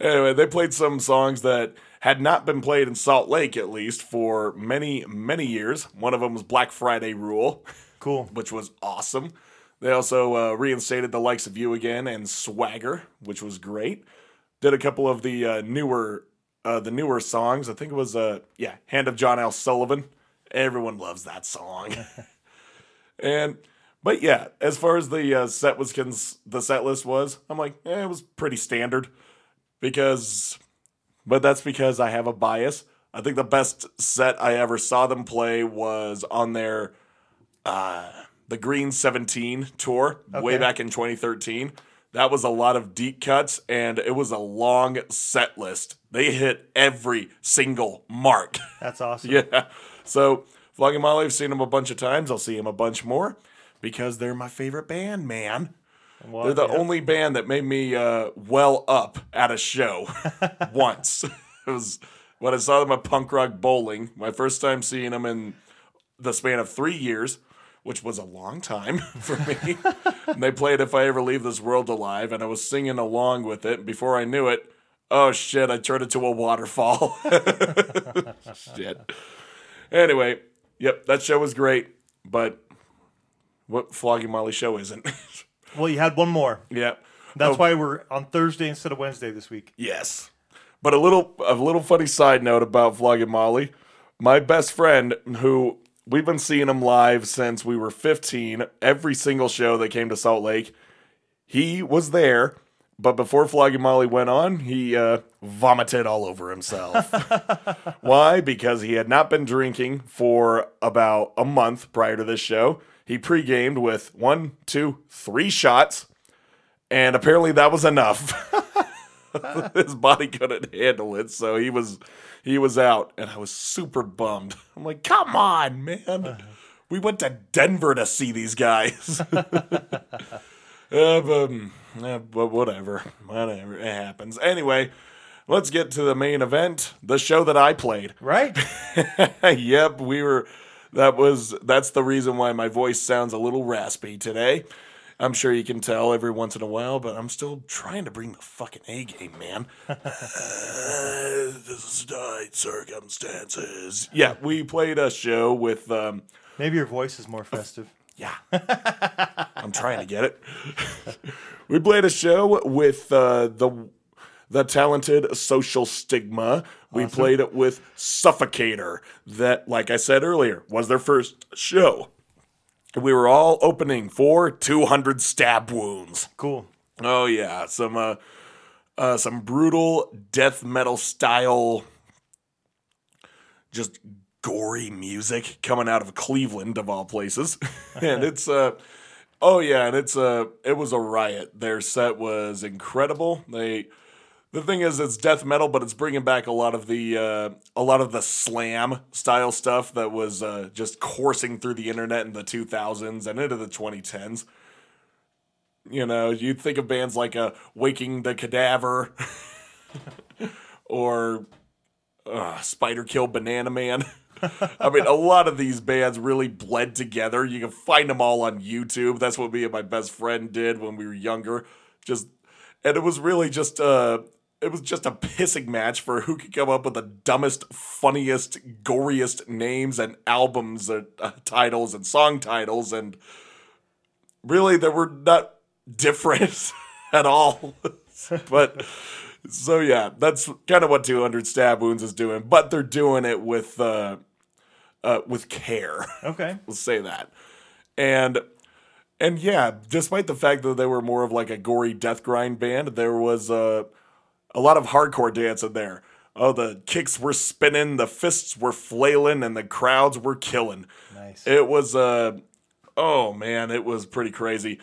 anyway, they played some songs that had not been played in Salt Lake, at least, for many, many years. One of them was Black Friday Rule Cool. *laughs* which was awesome. They also uh, reinstated the likes of you again and Swagger, which was great. did a couple of the uh, newer uh, the newer songs. I think it was uh yeah, Hand of John L. Sullivan. Everyone loves that song. And but yeah, as far as the uh, set was cons- the set list was, I'm like, eh, it was pretty standard because but that's because I have a bias. I think the best set I ever saw them play was on their uh the Green 17 tour way back in 2013. That was a lot of deep cuts and it was a long set list. They hit every single mark. That's *laughs* awesome. yeah. So Flogging Molly, I've seen them a bunch of times. I'll see them a bunch more because they're my favorite band, man. Well, They're the yeah. only band that made me uh, well up at a show *laughs* once. *laughs* It was when I saw them at Punk Rock Bowling. My first time seeing them in the span of three years, which was a long time *laughs* for me. and they played "If I Ever Leave This World Alive," and I was singing along with it. Before I knew it, oh shit! I turned into a waterfall. shit. Anyway, yep, that show was great, but what Flogging Molly show isn't? *laughs* Well, you had one more. yeah. That's Oh, why we're on Thursday instead of Wednesday this week. Yes. But a little a little funny side note about Flogging Molly. My best friend, who we've been seeing him live since we were 15, every single show that came to Salt Lake, he was there. But before Flogging Molly went on, he uh, vomited all over himself. *laughs* Why? Because he had not been drinking for about a month prior to this show. He pre-gamed with one, two, three shots, and apparently that was enough. *laughs* his body couldn't handle it, so he was he was out, and I was super bummed. *laughs* I'm like, come on, man. We went to Denver to see these guys. Uh, but, uh, but whatever, whatever, it happens. Anyway, let's get to the main event, the show that I played. Right? *laughs* yep, we were. That was that's the reason why my voice sounds a little raspy today. I'm sure you can tell every once in a while, but I'm still trying to bring the fucking A game, man. Uh, this is tight circumstances. Yeah, we played a show with. Um, Maybe your voice is more festive. Yeah, I'm trying to get it. we played a show with uh, the the talented social stigma. We played it with Suffocator. That, like I said earlier, was their first show. We were all opening for 200 stab wounds. Cool. Oh yeah, some uh, uh, some brutal death metal style, just gory music coming out of Cleveland of all places, *laughs* and it's uh, oh yeah, and it's uh, it was a riot. Their set was incredible. They. The thing is, it's death metal, but it's bringing back a lot of the uh, a lot of the slam style stuff that was uh, just coursing through the internet in the 2000s and into the 2010s. You know, you'd think of bands like uh, Waking the Cadaver *laughs* or uh, Spider Kill Banana Man. *laughs* *laughs* I mean, a lot of these bands really bled together. You can find them all on YouTube. That's what me and my best friend did when we were younger. Just, and it was really just uh it was just a pissing match for who could come up with the dumbest, funniest, goriest names and albums and uh, titles and song titles and really they were not different *laughs* at all. *laughs* but so yeah, that's kind of what 200 stab wounds is doing, but they're doing it with uh, uh with care. Okay. *laughs* Let's say that. And and yeah, despite the fact that they were more of like a gory death grind band, there was uh, a lot of hardcore dance in there. Oh, the kicks were spinning, the fists were flailing, and the crowds were killing. Nice. It was uh oh man, it was pretty crazy.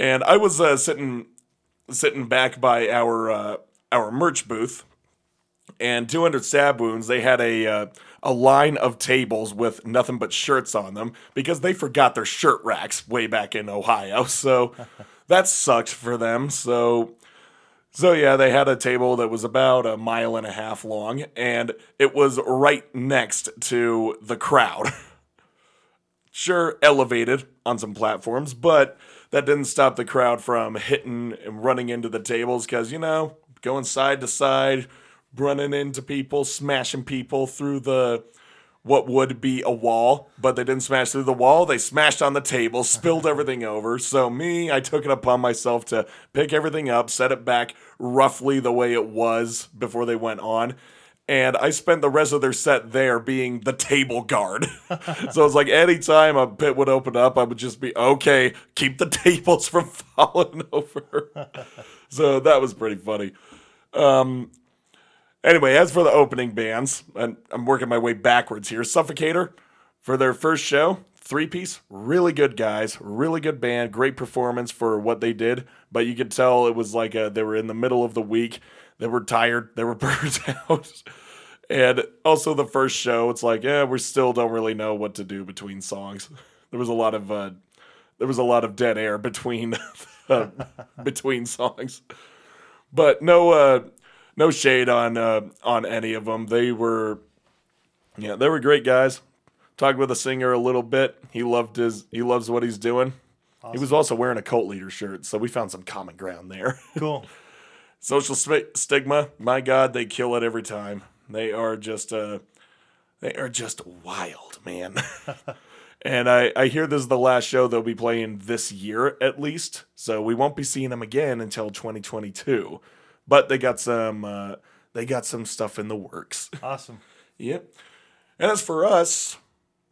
And I was uh, sitting sitting back by our uh, our merch booth and 200 stab wounds they had a uh, a line of tables with nothing but shirts on them because they forgot their shirt racks way back in Ohio. *laughs* So that sucked for them. So so yeah, they had a table that was about a mile and a half long and it was right next to the crowd. *laughs* sure elevated on some platforms, but that didn't stop the crowd from hitting and running into the tables because, you know, going side to side, running into people, smashing people through the what would be a wall, but they didn't smash through the wall. They smashed on the table, spilled *laughs* everything over. So me, I took it upon myself to pick everything up, set it back roughly the way it was before they went on. And I spent the rest of their set there being the table guard. *laughs* so it's like anytime a pit would open up, I would just be, okay, keep the *laughs* tables from falling over. so that was pretty funny. Um, Anyway, as for the opening bands, and I'm working my way backwards here. Suffocator, for their first show, three piece, really good guys, really good band, great performance for what they did. But you could tell it was like a, they were in the middle of the week. They were tired, they were *laughs* burnt out. And also the first show, it's like, yeah, we still don't really know what to do between songs. *laughs* There was a lot of uh, there was a lot of dead air between uh, *laughs* between songs. But no uh, no shade on uh, on any of them. They were, yeah, they were great guys. Talked with the singer a little bit. He loved his. He loves what he's doing. He was also wearing a cult leader shirt, so we found some common ground there. *laughs* Cool. Social sp- stigma, my God, they kill it every time. They are just, uh, they are just wild, man. *laughs* and I, I hear this is the last show they'll be playing this year at least, so we won't be seeing them again until 2022. But they got some, uh, they got some stuff in the works. *laughs* Awesome. yep. And as for us,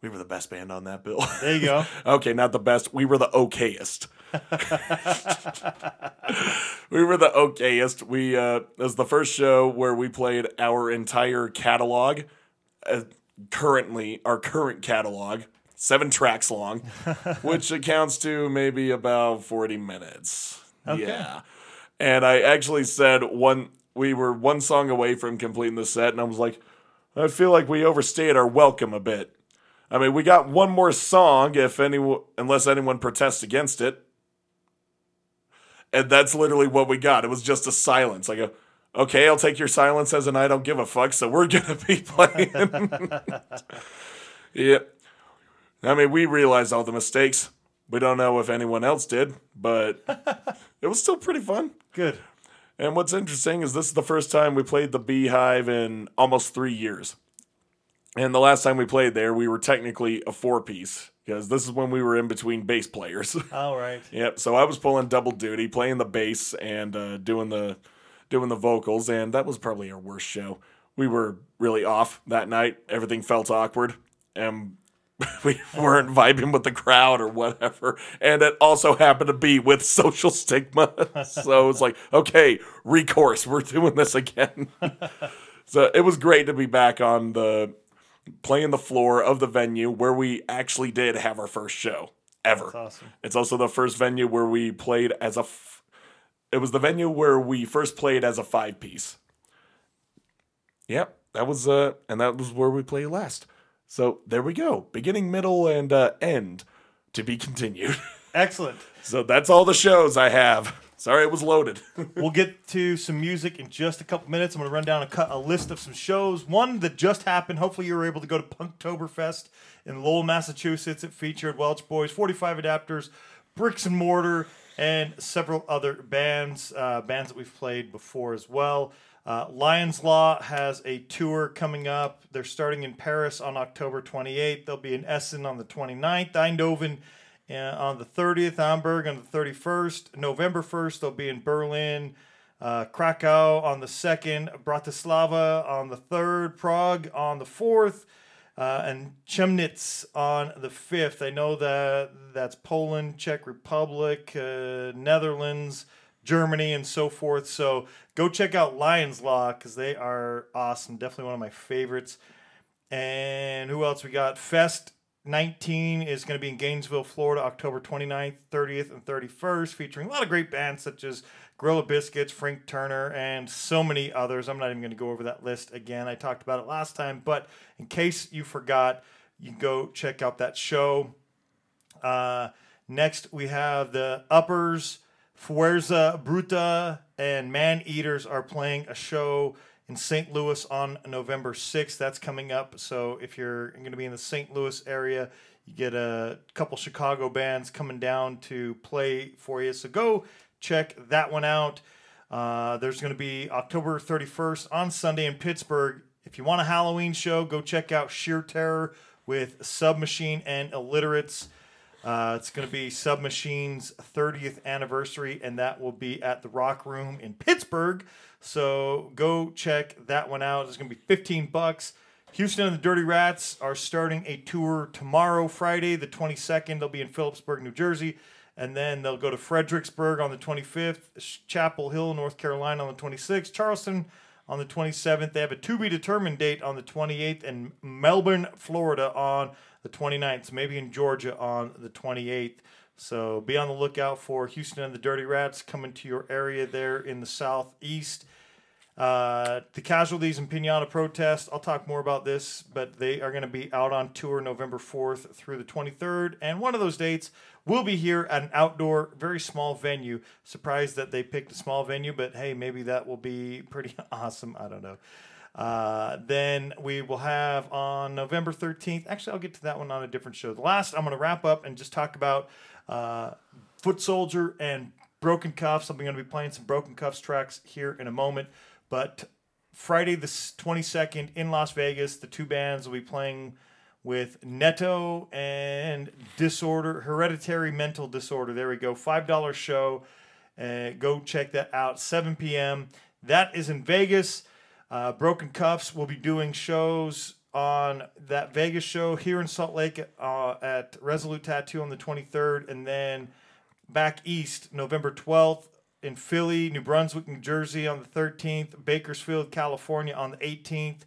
we were the best band on that bill. There you go. *laughs* Okay, not the best. We were the okayest. *laughs* we were the okayest. We uh, it was the first show where we played our entire catalog. Uh, currently, our current catalog, seven tracks long, which accounts to maybe about forty minutes. Yeah, and I actually said one. We were one song away from completing the set, and I was like, I feel like we overstayed our welcome a bit. I mean, we got one more song if any unless anyone protests against it. And that's literally what we got. It was just a silence. I go, okay, I'll take your silence as an I don't give a fuck, so we're *laughs* gonna be playing. *laughs* yep. I mean, we realized all the mistakes. We don't know if anyone else did, but *laughs* it was still pretty fun. Good. And what's interesting is this is the first time we played the Beehive in almost three years. And the last time we played there, we were technically a four piece because this is when we were in between bass players. All *laughs* right. yep. So I was pulling double duty, playing the bass and uh, doing the doing the vocals, and that was probably our worst show. We were really off that night. Everything felt awkward, and *laughs* we weren't vibing with the crowd or whatever. And it also happened to be with social stigma. *laughs* so it's like, okay, recourse. We're doing this again. *laughs* so it was great to be back on the playing the floor of the venue where we actually did have our first show ever. That's awesome. It's also the first venue where we played as a. F- it was the venue where we first played as a five piece. Yep, that was uh, and that was where we played last. So there we go, beginning, middle, and uh, end to be continued. *laughs* Excellent. so that's all the shows I have. Sorry, it was loaded. *laughs* We'll get to some music in just a couple minutes. I'm going to run down a, cut, a list of some shows. One that just happened. Hopefully, you were able to go to Punktoberfest in Lowell, Massachusetts. It featured Welch Boys, 45 Adapters, Bricks and Mortar, and several other bands, uh, bands that we've played before as well. Uh, Lion's Law has a tour coming up. They're starting in Paris on October 28th. They'll be in Essen on the 29th, Eindhoven uh, on the 30th, Hamburg on the 31st, November 1st, they'll be in Berlin, uh, Krakow on the 2nd, Bratislava on the 3rd, Prague on the 4th, uh, and Chemnitz on the 5th. I know that that's Poland, Czech Republic, uh, Netherlands, Germany, and so forth. So go check out Lion's Law because they are awesome. Definitely one of my favorites. And who else we got? Fest 19 is going to be in Gainesville, Florida, October 29th, 30th, and 31st, featuring a lot of great bands such as Gorilla Biscuits, Frank Turner, and so many others. I'm not even going to go over that list again. I talked about it last time, but in case you forgot, you can go check out that show. Uh, next, we have the Uppers, Fuerza Bruta, and Man Eaters are playing a show in St. Louis on November 6th. That's coming up. So if you're going to be in the St. Louis area, you get a couple Chicago bands coming down to play for you. So go check that one out. Uh, there's going to be October 31st on Sunday in Pittsburgh If you want a Halloween show, go check out Sheer Terror with Submachine and Illiterates. Uh, it's going to be Submachine's 30th anniversary, and that will be at the Rock Room in Pittsburgh. So go check that one out. It's going to be 15 bucks. Houston and the Dirty Rats are starting a tour tomorrow, Friday, the 22nd. They'll be in Phillipsburg, New Jersey. And then they'll go to Fredericksburg on the 25th, Chapel Hill, North Carolina on the 26th, Charleston on the 27th. They have a to be determined date on the 28th, and Melbourne, Florida on the 29th. So maybe in Georgia on the 28th. So be on the lookout for Houston and the Dirty Rats coming to your area there in the southeast. Uh, the casualties and pinata protest. I'll talk more about this, but they are going to be out on tour November 4th through the 23rd. And one of those dates will be here at an outdoor, very small venue. Surprised that they picked a small venue, but hey, maybe that will be pretty *laughs* awesome. I don't know. Uh, then we will have on November 13th. Actually, I'll get to that one on a different show. The last, I'm going to wrap up and just talk about uh, Foot Soldier and Broken Cuffs. I'm going to be playing some Broken Cuffs tracks here in a moment. But Friday the 22nd in Las Vegas, the two bands will be playing with Netto and Disorder, Hereditary Mental Disorder. There we go. $5 show. Uh, go check that out. 7 p.m. That is in Vegas. Uh, Broken Cuffs will be doing shows on that Vegas show here in Salt Lake uh, at Resolute Tattoo on the 23rd, and then back east November 12th in Philly, New Brunswick, New Jersey on the 13th, Bakersfield, California on the 18th,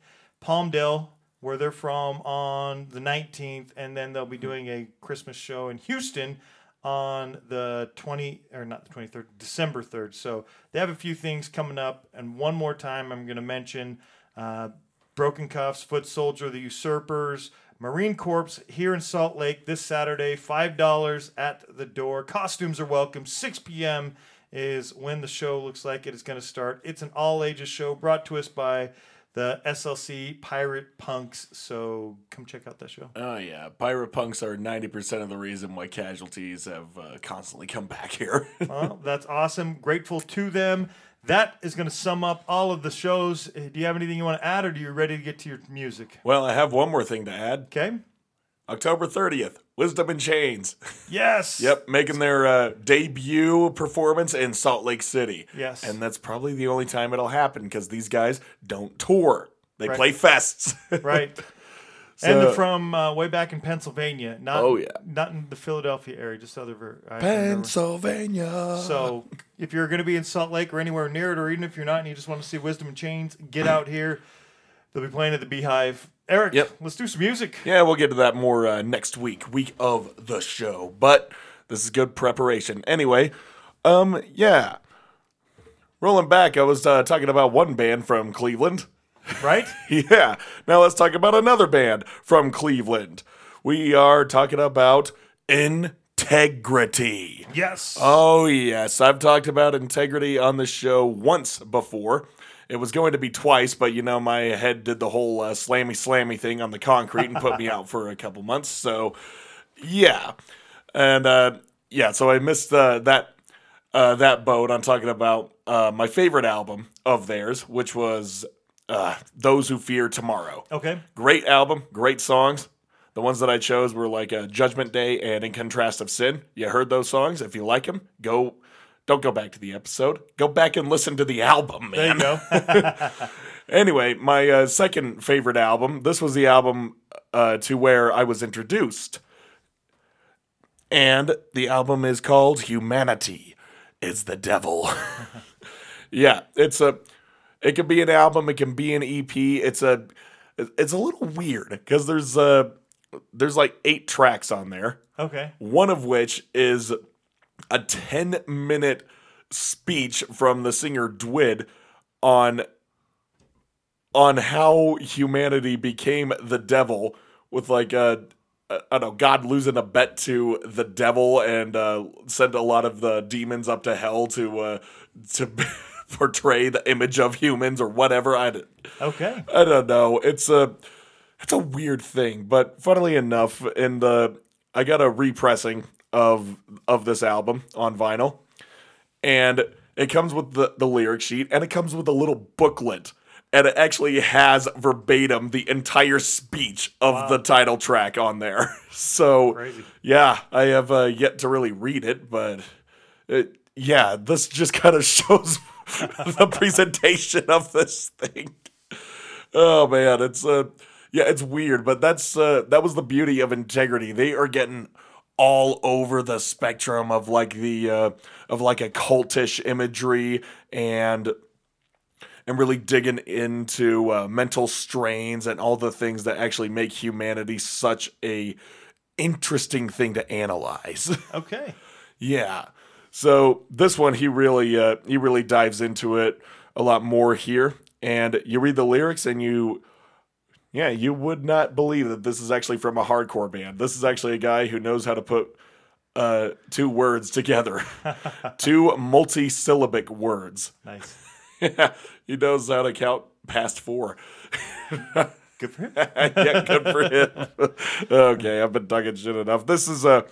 Palmdale, where they're from, on the 19th, and then they'll be doing a Christmas show in Houston on the 20 or not the 23rd, December 3rd. So they have a few things coming up, and one more time I'm going to mention uh, Broken Cuffs, Foot Soldier, The Usurpers, Marine Corps here in Salt Lake this Saturday, $5 at the door. Costumes are welcome. 6 p.m. is when the show looks like it is going to start. It's an all ages show brought to us by the SLC Pirate Punks. So come check out that show. Oh yeah, pirate punks are ninety percent of the reason why casualties have uh, constantly come back here. *laughs* Well, that's awesome. Grateful to them. That is going to sum up all of the shows. Uh, Do you have anything you want to add, or are you ready to get to your music? well, I have one more thing to add. Okay. October thirtieth, Wisdom in Chains. *laughs* Yes. Yep, making their uh, debut performance in Salt Lake City. Yes. and that's probably the only time it'll happen because these guys don't tour; they Right. play fests. *laughs* Right. So- and they're from uh, way back in Pennsylvania. Not, Oh, yeah. Not in the Philadelphia area, just other. ver- I remember. Pennsylvania. So if you're going to be in Salt Lake or anywhere near it, or even if you're not and you just want to see Wisdom in Chains, get out here. They'll be playing at the Beehive. Eric, Yep. let's do some music. Yeah, we'll get to that more uh, next week, week of the show. But this is good preparation. Anyway, um, yeah. Rolling back, I was uh, talking about one band from Cleveland. Right? *laughs* yeah. Now let's talk about another band from Cleveland. We are talking about Integrity. yes. Oh, yes. I've talked about integrity on the show once before. It was going to be twice, but you know, my head did the whole uh, slammy slammy thing on the concrete and put me out for a couple months. So, yeah. And uh, yeah, so I missed uh, that uh, that boat on talking about uh, my favorite album of theirs, which was uh, Those Who Fear Tomorrow. okay. Great album, great songs. The ones that I chose were like uh, Judgment Day and In Contrast of Sin. You heard those songs? If you like them, go. Don't go back to the episode. Go back and listen to the album, man. There you go. *laughs* *laughs* Anyway, my uh, second favorite album. This was the album uh, to where I was introduced, and the album is called "Humanity Is the Devil." *laughs* yeah, it's a. It can be an album. It can be an EP. It's a. It's a little weird because there's a. there's like eight tracks on there okay. one of which is a 10 minute speech from the singer Dwid on on how humanity became the devil with like a I don't know, God losing a bet to the devil and uh, sent a lot of the demons up to hell to uh, to *laughs* portray the image of humans or whatever. I, Okay. I don't know. It's a it's a weird thing, but funnily enough, in the I got a repressing of of this album on vinyl, and it comes with the the lyric sheet, and it comes with a little booklet. and it actually has verbatim the entire speech of the title track on there. *laughs* So Crazy. yeah, I have uh, yet to really read it, but it, yeah, this just *laughs* kind of shows *laughs* the presentation of this thing. Oh man, it's uh yeah, it's weird, but that's uh that was the beauty of integrity. They are getting all over the spectrum of like the uh of like a cultish imagery and and really digging into uh, mental strains and all the things that actually make humanity such a interesting thing to analyze. *laughs* Okay. Yeah. So this one he really uh, he really dives into it a lot more here, and you read the lyrics and you, yeah, you would not believe that this is actually from a hardcore band. This is actually a guy who knows how to put uh, two words together, *laughs* two multi-syllabic words. Nice. *laughs* he knows how to count past four. *laughs* Good for him. yeah, good for him. okay, I've been talking shit enough. This is uh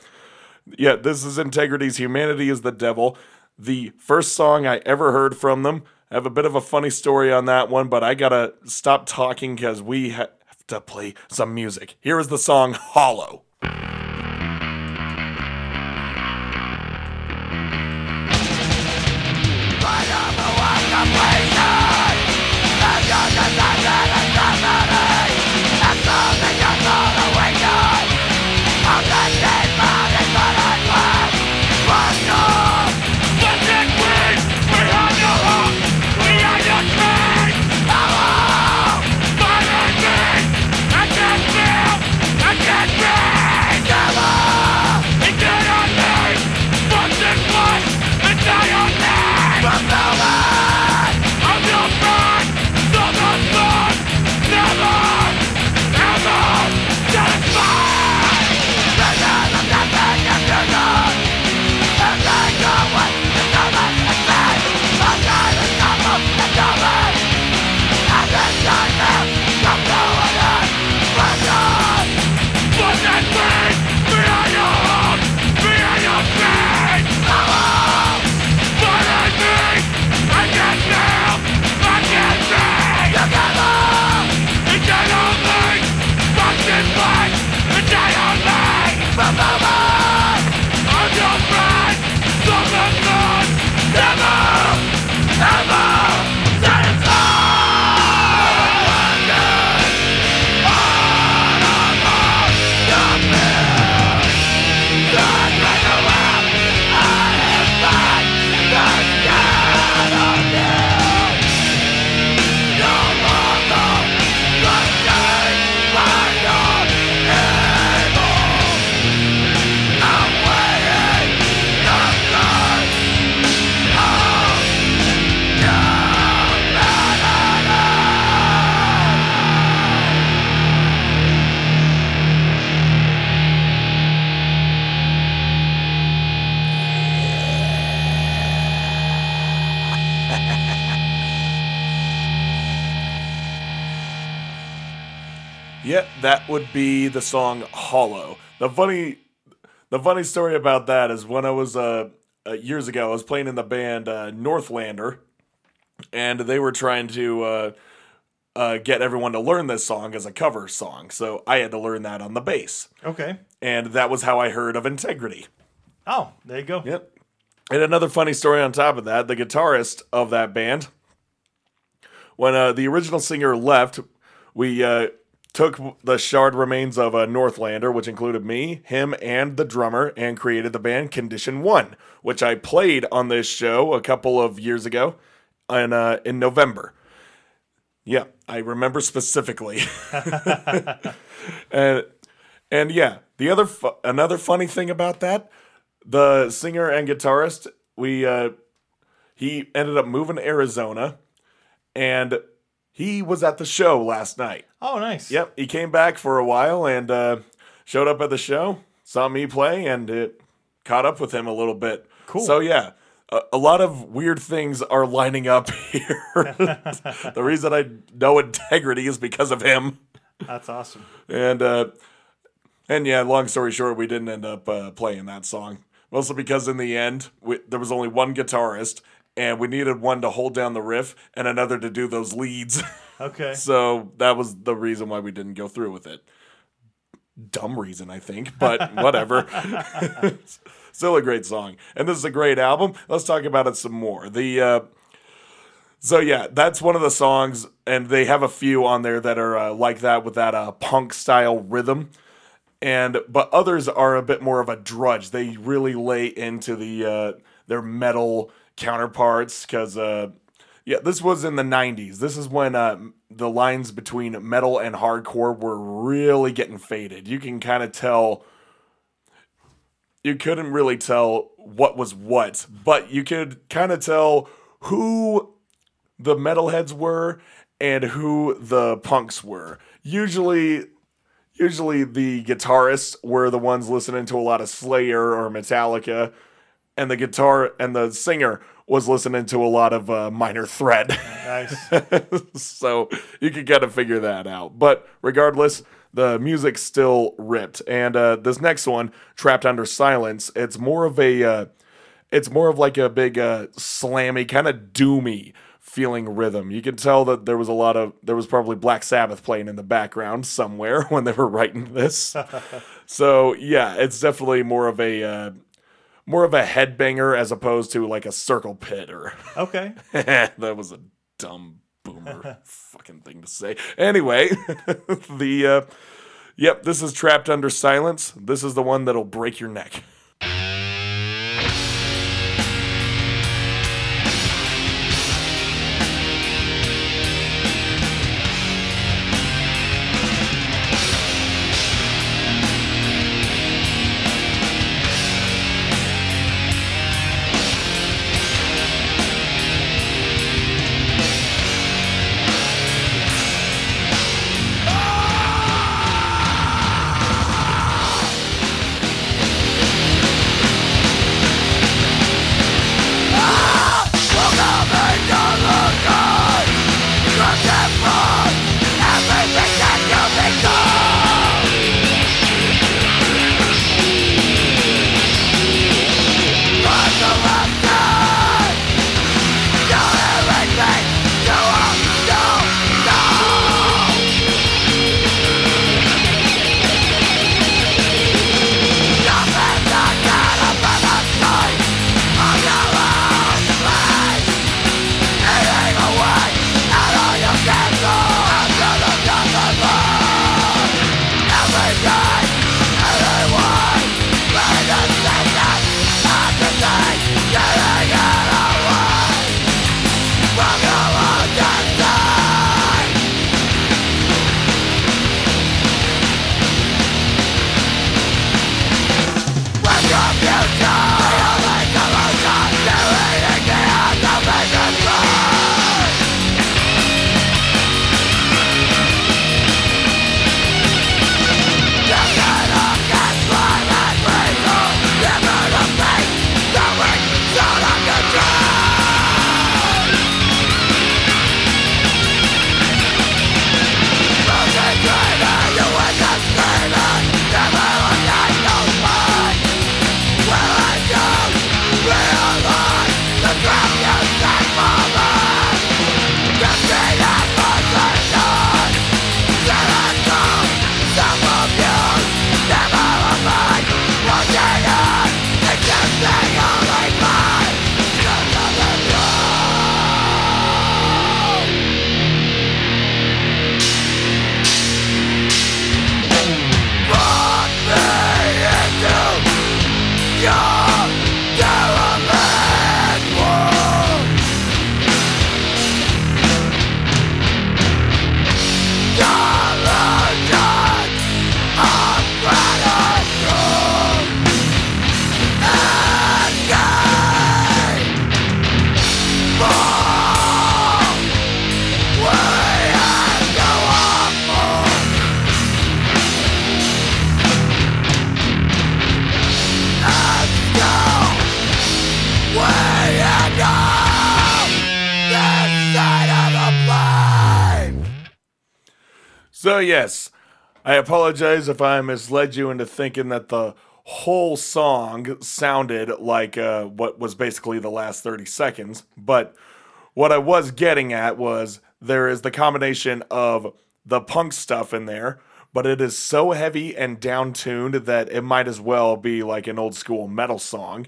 yeah, this is Integrity's Humanity is the Devil. The first song I ever heard from them. I have a bit of a funny story on that one, but I gotta stop talking because we have to play some music. Here is the song Hollow. That would be the song Hollow. The funny the funny story about that is when I was uh, uh years ago, I was playing in the band uh, Northlander, and they were trying to uh, uh, get everyone to learn this song as a cover song. So I had to learn that on the bass, Okay. and that was how I heard of Integrity. Oh, there you go. Yep. And another funny story on top of that, the guitarist of that band, when uh, the original singer left, we uh, took the shard remains of a Northlander, which included me, him, and the drummer, and created the band Condition One, which I played on this show a couple of years ago, in uh, in November. Yeah, I remember specifically. *laughs* and and yeah, the other fu- another funny thing about that, the singer and guitarist, we uh, he ended up moving to Arizona, and he was at the show last night. Oh, nice. Yep, he came back for a while and uh, showed up at the show, saw me play, and it caught up with him a little bit. Cool. So yeah, a, a lot of weird things are lining up *laughs* here. *laughs* the reason I know integrity is because of him, That's awesome. and uh, and yeah, long story short, we didn't end up uh, playing that song mostly because in the end we, there was only one guitarist. And we needed one to hold down the riff and another to do those leads. *laughs* Okay. So that was the reason why we didn't go through with it. Dumb reason, I think, but *laughs* whatever. *laughs* Still a great song. And this is a great album. Let's talk about it some more. The uh so yeah, that's one of the songs, and they have a few on there that are uh, like that with that uh, punk style rhythm, and but others are a bit more of a drudge. They really lay into the uh, their metal counterparts because uh, yeah, this was in the '90s. This is when uh, the lines between metal and hardcore were really getting faded. You can kind of tell. You couldn't really tell what was what, but you could kind of tell who the metalheads were and who the punks were. Usually usually the guitarists were the ones listening to a lot of Slayer or Metallica and the guitar and the singer was listening to a lot of uh, Minor Threat. Nice. *laughs* so you could kind of figure that out. But regardless, the music still ripped. And uh, this next one, Trapped Under Silence, it's more of a, uh, it's more of like a big uh, slammy, kind of doomy feeling rhythm. You can tell that there was a lot of, there was probably Black Sabbath playing in the background somewhere *laughs* when they were writing this. *laughs* so yeah, it's definitely more of a, uh, more of a headbanger as opposed to like a circle pit or *laughs* Okay. that was a dumb boomer *laughs* fucking thing to say. Anyway, *laughs* the uh yep, this is trapped under silence. This is the one that'll break your neck. So, yes, I apologize if I misled you into thinking that the whole song sounded like uh, what was basically the last 30 seconds. But what I was getting at was there is the combination of the punk stuff in there, but it is so heavy and down tuned that it might as well be like an old school metal song.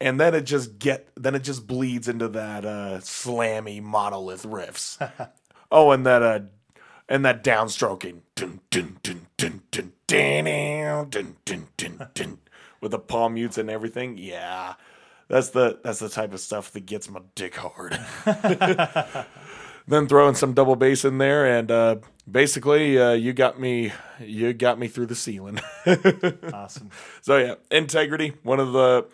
And then it just get then it just bleeds into that uh, slammy monolith riffs. *laughs* oh, and that uh, and that downstroking dun, dun, dun, dun, dun, dun, dun, dun, dun, with the palm mutes and everything. Yeah, that's the that's the type of stuff that gets my dick hard. then throwing some double bass in there, and uh, basically uh, you got me you got me through the ceiling. Awesome. So yeah, Integrity, one of the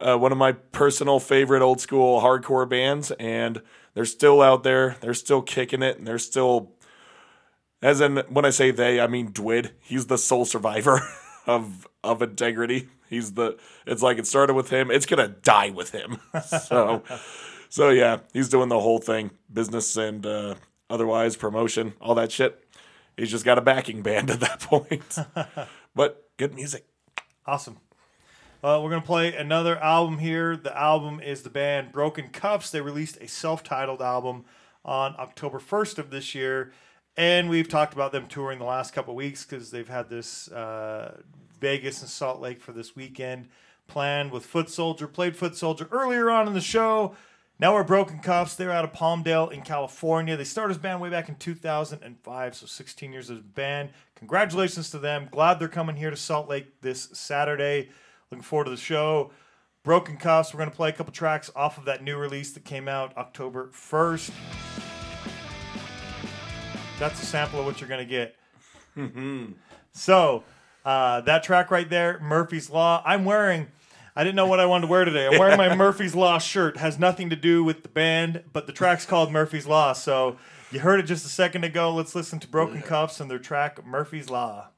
uh, one of my personal favorite old school hardcore bands, and they're still out there. They're still kicking it, and they're still. As in, when I say they, I mean Dwid. He's the sole survivor *laughs* of of Integrity. He's the. It's like it started with him. It's gonna die with him. *laughs* So, so yeah, he's doing the whole thing, business and uh, otherwise promotion, all that shit. He's just got a backing band *laughs* at that point. but good music. Awesome. Uh, we're going to play another album here. The album is the band Broken Cuffs. They released a self titled album on October 1st of this year. And we've talked about them touring the last couple weeks because they've had this uh, Vegas and Salt Lake for this weekend planned with Foot Soldier. Played Foot Soldier earlier on in the show. Now we're Broken Cuffs. They're out of Palmdale in California. They started as band way back in 2005, so 16 years as a band. Congratulations to them. Glad they're coming here to Salt Lake this Saturday. Looking forward to the show. Broken Cuffs. We're going to play a couple tracks off of that new release that came out October 1st. That's a sample of what you're going to get. so, uh, that track right there, Murphy's Law. I'm wearing. I didn't know what I wanted to wear today. I'm wearing my *laughs* Murphy's Law shirt. Has nothing to do with the band, but the track's called Murphy's Law. So you heard it just a second ago. Let's listen to Broken Cuffs and their track Murphy's Law.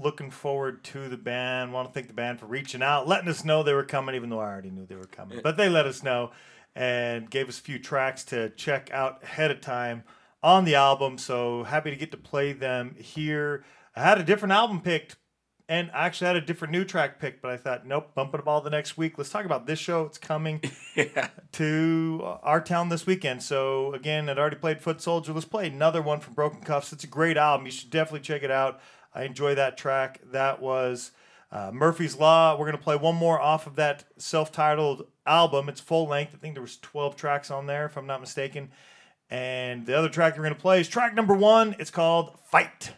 Looking forward to the band. Want to thank the band for reaching out, letting us know they were coming, even though I already knew they were coming. But they let us know and gave us a few tracks to check out ahead of time on the album. So happy to get to play them here. I had a different album picked And I actually had a different new track pick, but I thought, nope, bumping them all the next week. Let's talk about this show. It's coming *laughs* to our town this weekend. So again, I'd already played Foot Soldier. Let's play another one from Broken Cuffs. It's a great album. You should definitely check it out. I enjoy that track. That was uh, Murphy's Law. We're gonna play one more off of that self-titled album. It's full length. I think there was 12 tracks on there, if I'm not mistaken. And the other track we're gonna play is track number one. It's called Fight.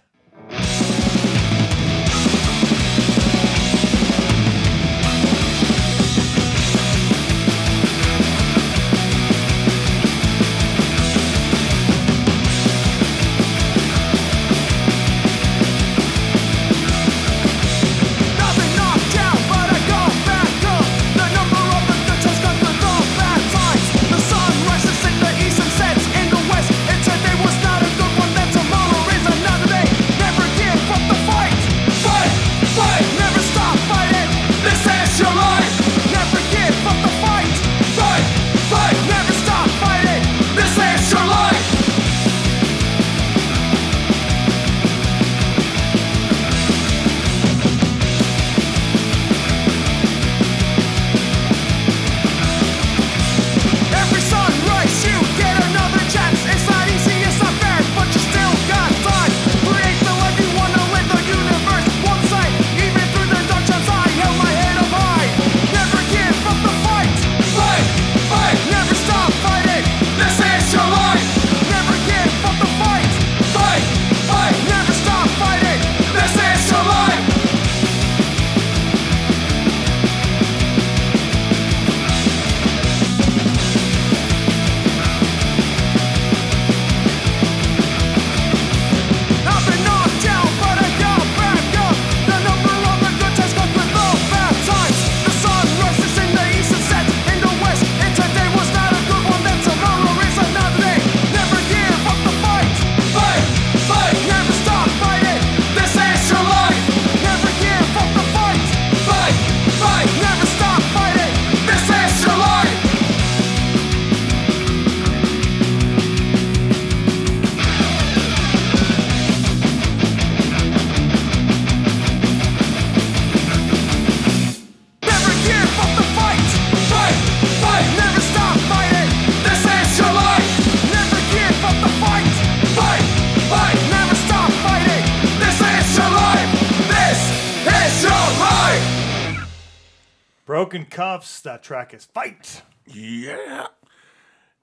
Broken Cuffs. That track is Fight. Yeah.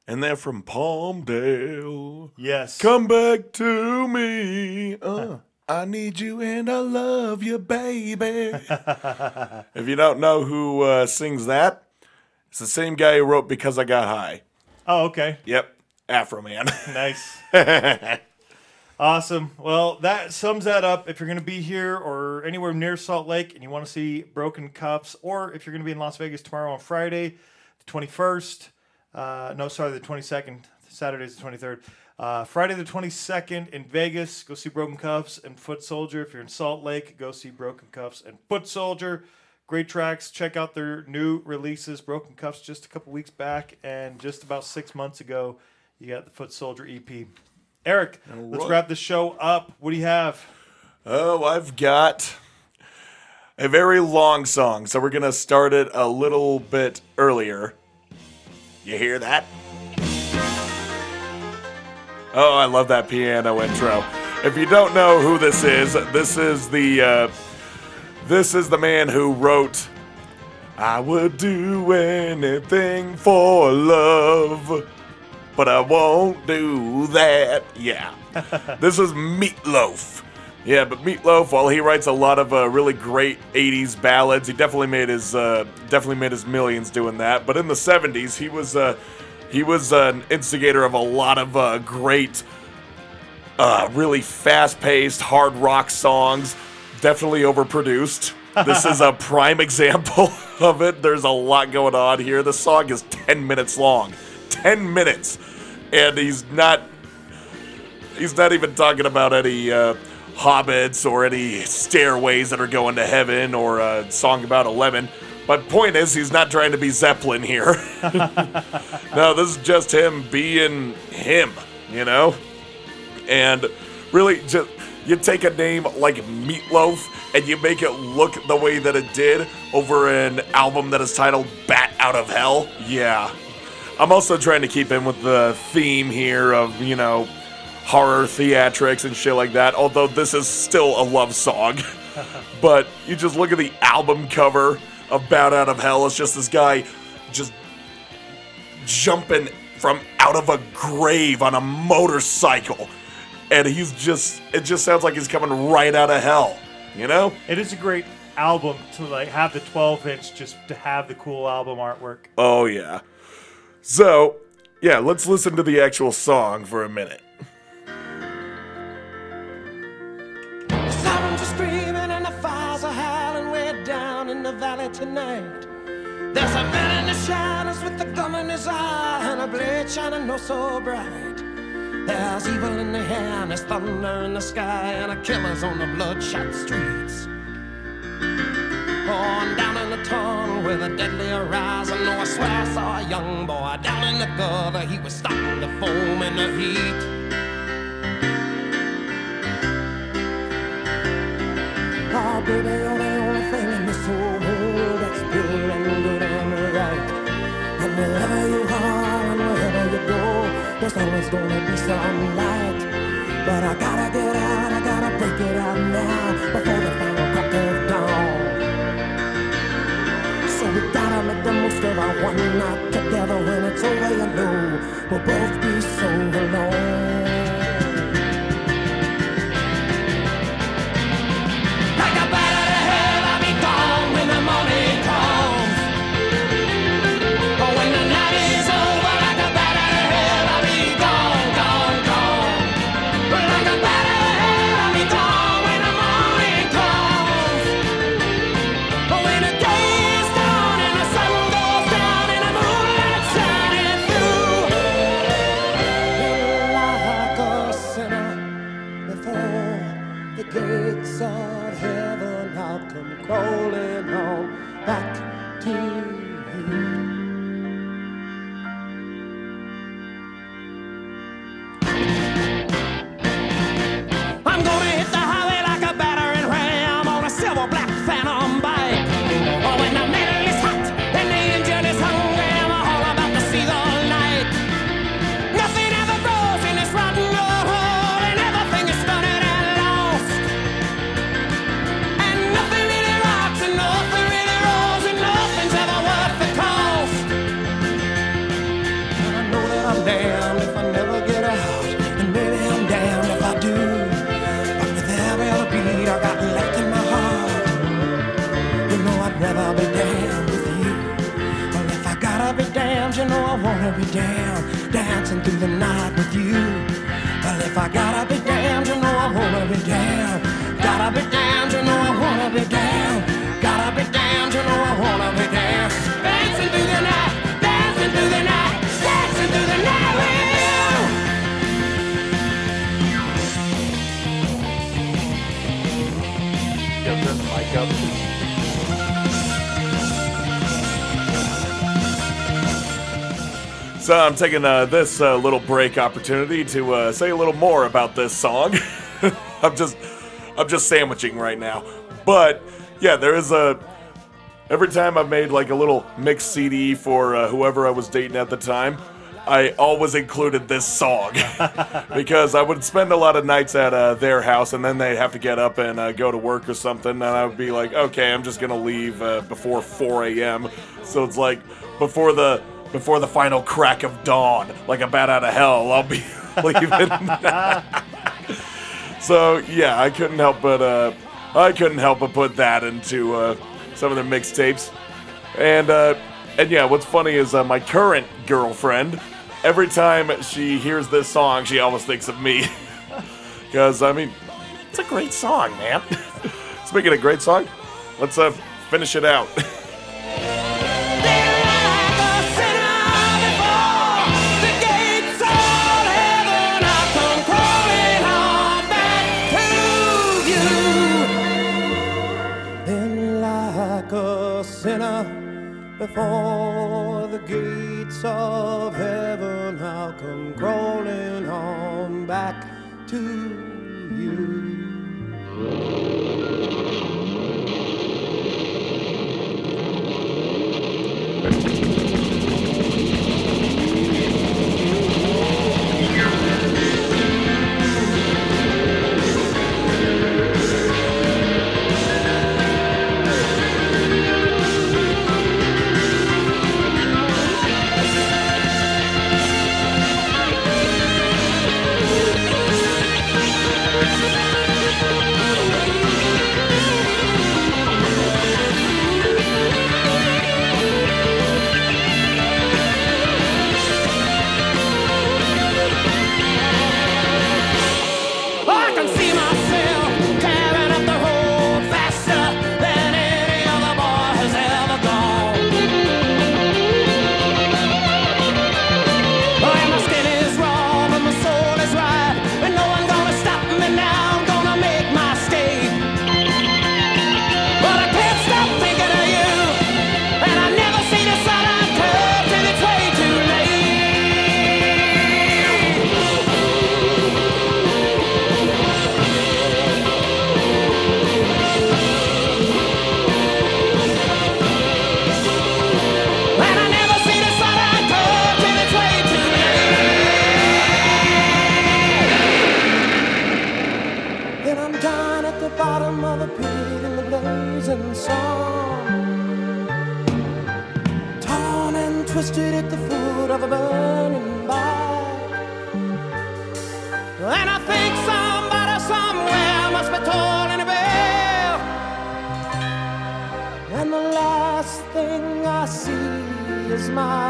And they're from Palmdale. Yes. Come back to me. Uh, I need you and I love you, baby. *laughs* if you don't know who uh, sings that, it's the same guy who wrote Because I Got High. Oh, okay. Yep. Afroman. Nice. *laughs* awesome. Well, that sums that up. If you're going to be here or anywhere near Salt Lake and you want to see Broken Cuffs, or if you're going to be in Las Vegas tomorrow on Friday, the 21st, uh, no, sorry, the 22nd, Saturday's the 23rd. Uh, Friday the 22nd in Vegas, go see Broken Cuffs and Foot Soldier. If you're in Salt Lake, go see Broken Cuffs and Foot Soldier. Great tracks. Check out their new releases. Broken Cuffs just a couple weeks back, and just about six months ago, you got the Foot Soldier EP. Eric, let's wrap the show up. What do you have? Oh, I've got a very long song, so we're gonna start it a little bit earlier. You hear that? Oh, I love that piano intro. If you don't know who this is, this is the uh, this is the man who wrote "I would do anything for love." But I won't do that. Yeah. *laughs* this is Meatloaf. Yeah, but Meatloaf, while he writes a lot of uh, really great '80s ballads, he definitely made his uh, definitely made his millions doing that. But in the '70s, he was uh, he was an instigator of a lot of uh, great, uh, really fast-paced hard rock songs. Definitely overproduced. This is a *laughs* prime example *laughs* of it. There's a lot going on here. The song is 10 minutes long. 10 minutes. And he's not he's not even talking about any uh, hobbits or any stairways that are going to heaven or a song about 11. But point is, he's not trying to be Zeppelin here. *laughs* no, this is just him being him, you know? And really, just you take a name like Meatloaf and you make it look the way that it did over an album that is titled Bat Out of Hell, yeah. I'm also trying to keep in with the theme here of, you know, horror theatrics and shit like that, although this is still a love song. *laughs* but you just look at the album cover of Bat Out of Hell, it's just this guy just jumping from out of a grave on a motorcycle. And he's just, it just sounds like he's coming right out of hell, you know? It is a great album to like have the 12 inch just to have the cool album artwork. Oh, yeah. So, yeah, let's listen to the actual song for a minute. There's a man in the shadows with a gun in his eye and a blade shining so bright. There's evil in the air and there's thunder in the sky and a killer's on the bloodshot streets. On down in the tunnel with a deadly horizon. Oh, I swear I saw a young boy down in the gutter. He was starting to foam in the heat. Oh, baby, you're the only thing in this whole world that's pure and good and right. And wherever you are and wherever you go, there's always gonna be some light. But I gotta get out, I gotta break it out now before the final crack of dawn. One night together. When it's over, you know we'll both be so alone. Damned, dancing through the So I'm taking uh, this uh, little break opportunity to uh, say a little more about this song. *laughs* I'm just, I'm just sandwiching right now. But yeah, there is a. Every time I've made like a little mix CD for uh, whoever I was dating at the time, I always included this song *laughs* because I would spend a lot of nights at uh, their house, and then they'd have to get up and uh, go to work or something, and I would be like, okay, I'm just gonna leave uh, before 4 a.m. So it's like before the before the final crack of dawn, like a bat out of hell, I'll be *laughs* leaving. *laughs* so yeah, I couldn't help but uh, I couldn't help but put that into uh, some of their mixtapes, and uh, and yeah, what's funny is uh, my current girlfriend. Every time she hears this song, she always thinks of me. *laughs* Because, I mean, it's a great song, man. Speaking of great song, let's uh, finish it out. Before the gates of heaven, I'll come crawling on back to you. My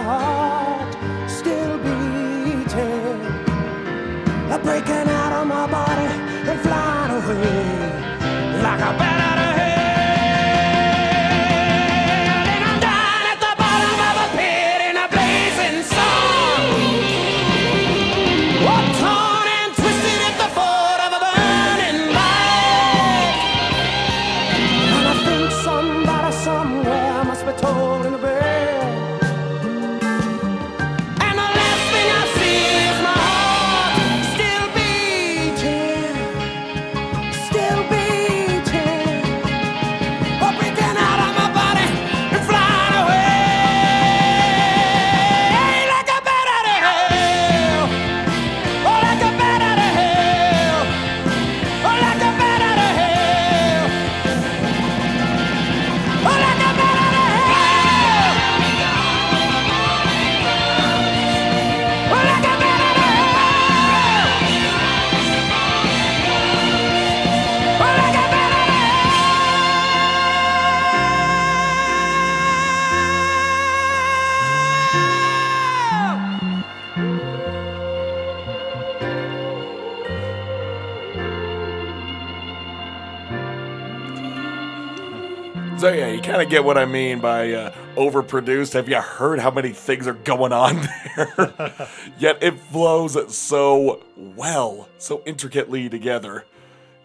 get what I mean by uh, overproduced. Have you heard how many things are going on *laughs* there? *laughs* Yet it flows so well, so intricately together.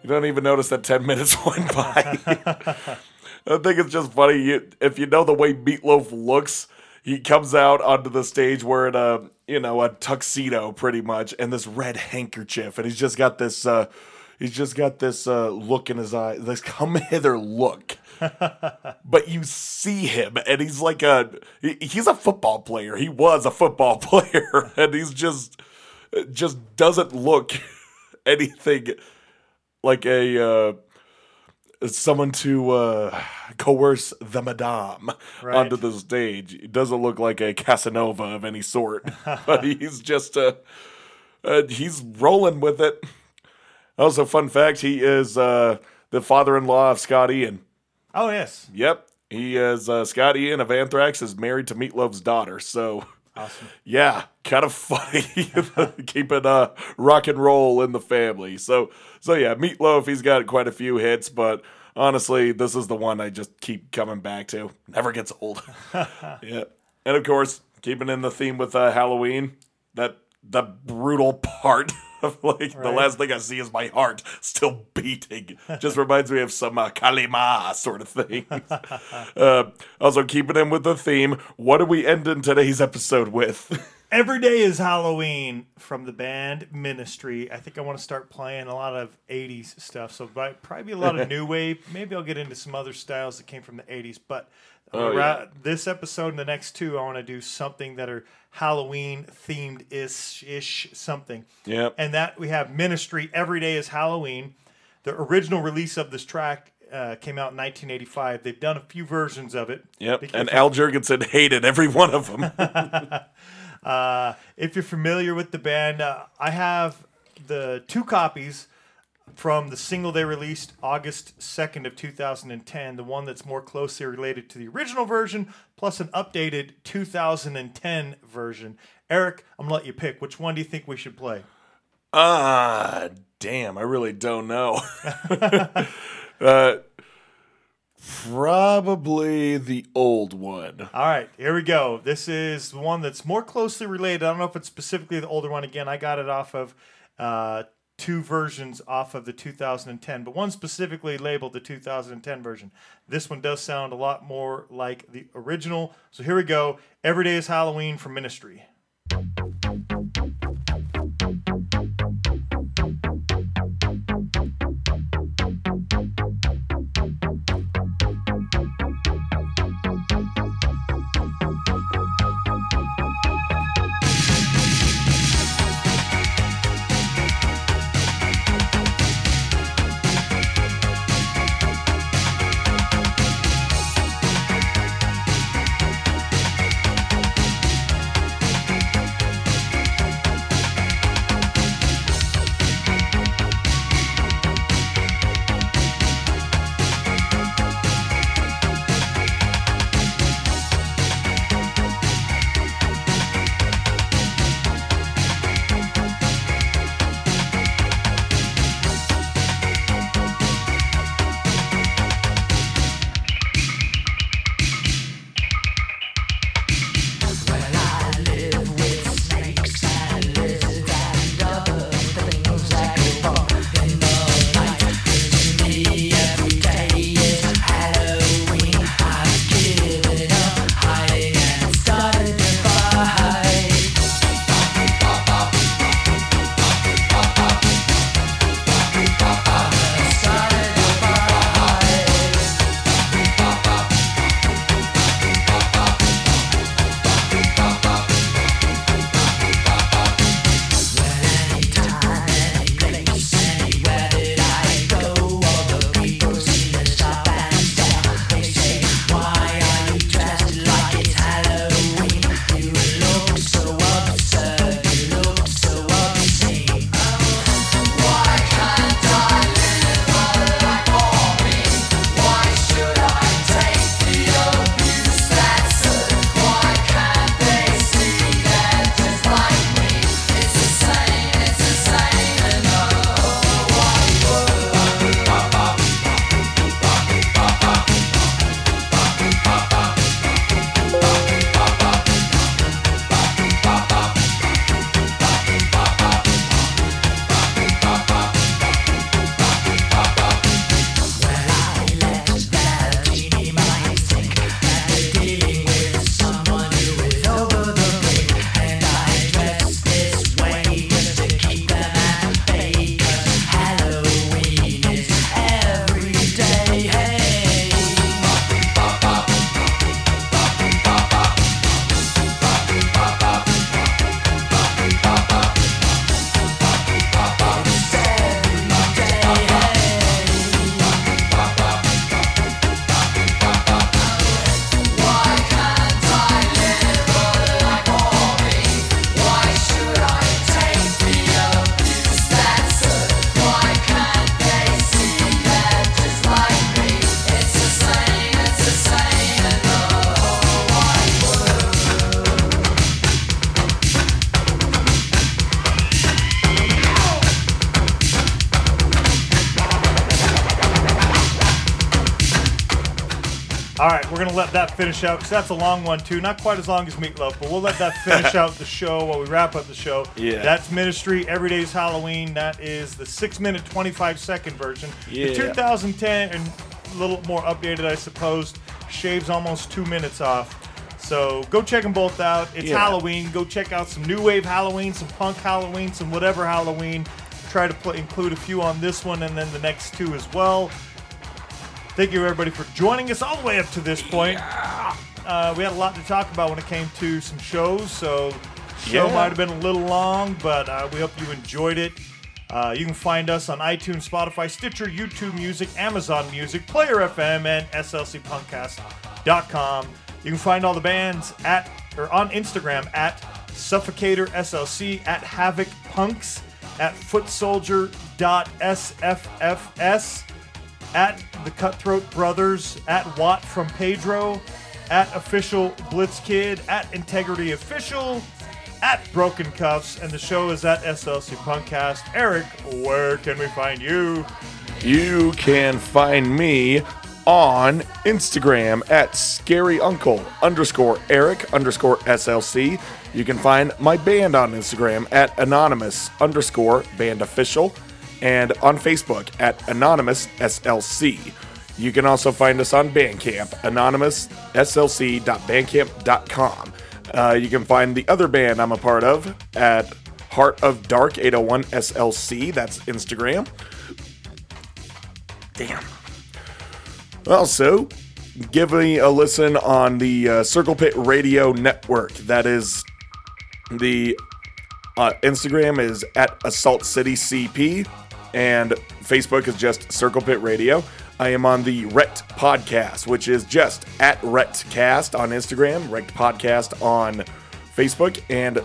You don't even notice that ten *laughs* minutes went by. I think it's just funny. You, if you know the way Meatloaf looks, he comes out onto the stage wearing a you know a tuxedo pretty much and this red handkerchief, and he's just got this. Uh, he's just got this uh, look in his eye, this come hither look. But you see him, and he's like a he's a football player. He was a football *laughs* player, and he's just just doesn't look *laughs* anything like a. Uh, someone to uh, coerce the madame Right. onto the stage. He doesn't look like a Casanova of any sort, *laughs* but he's just uh, uh, he's rolling with it. Also, fun fact: he is uh, the father-in-law of Scott Ian. Oh yes, Yep, he is uh, Scott Ian of Anthrax is married to Meatloaf's daughter. So. awesome. *laughs* Yeah, kind of funny *laughs* keeping uh rock and roll in the family. So so yeah, Meatloaf he's got quite a few hits, but honestly, this is the one I just keep coming back to. Never gets old. *laughs* yeah, and of course, keeping in the theme with uh, Halloween, that the brutal part. Like the last thing I see is my heart still beating. Just reminds me of some uh, Kali Ma sort of thing. *laughs* uh, also, keeping in with the theme, what are we ending today's episode with? Every day is Halloween from the band Ministry. I think I want to start playing a lot of 80s stuff. So probably a lot of *laughs* new wave. Maybe I'll get into some other styles that came from the 80s. But Oh, yeah. this episode and the next two, I want to do something that are Halloween themed ish, ish something. Yep. And that we have Ministry. Every day is Halloween. The original release of this track uh, came out in 1985. They've done a few versions of it. Yep. And. Al Jourgensen hated every one of them. *laughs* Uh, if you're familiar with the band, uh, I have the two copies from the single they released August 2nd of 2010, the one that's more closely related to the original version, plus an updated 2010 version. Eric, I'm gonna let you pick. Which one do you think we should play? Ah, damn, I really don't know. *laughs* uh, probably the old one. All right, here we go. This is the one that's more closely related. I don't know if it's specifically the older one. Again, I got it off of uh, two versions off of the 2010, but one specifically labeled the 2010 version. This one does sound a lot more like the original. So here we go. Every day is Halloween from Ministry. Finish out because that's a long one too. Not quite as long as Meatloaf, but we'll let that finish *laughs* out the show while we wrap up the show. Yeah. That's Ministry. Every day's Halloween. That is the six minute, twenty five second version. Yeah. The 2010 and a little more updated, I suppose, shaves almost two minutes off. So go check them both out. It's Yeah. Halloween. Go check out some new wave Halloween, some punk Halloween, some whatever Halloween. Try to put, include a few on this one and then the next two as well. Thank you everybody for joining us all the way up to this point. Uh, we had a lot to talk about when it came to some shows, so show Yeah. might have been a little long, but uh, we hope you enjoyed it. Uh, you can find us on iTunes, Spotify, Stitcher, YouTube Music, Amazon Music, Player FM, and SLCPunkcast.com. You can find all the bands at or on Instagram at Suffocator SLC, at Havoc Punks, at FootSoldier.sffs, at the Cutthroat Brothers, at Watt from Pedro, at Official Blitzkid, at Integrity Official, at Broken Cuffs, and the show is at SLC Punkcast. Eric, where can we find you? You can find me on Instagram at scary uncle underscore Eric underscore SLC. You can find my band on Instagram at anonymous underscore band official and on Facebook at anonymous SLC. You can also find us on Bandcamp, anonymouslc.bandcamp.com. Uh, you can find the other band I'm a part of at Heart of Dark 801 SLC. That's Instagram. Damn. Also, give me a listen on the uh, Circle Pit Radio Network. That is the uh, Instagram is at Assault City CP, and Facebook is just Circle Pit Radio. I am on the Wrecked Podcast, which is just at Wreckedcast on Instagram, Wrecked Podcast on Facebook, and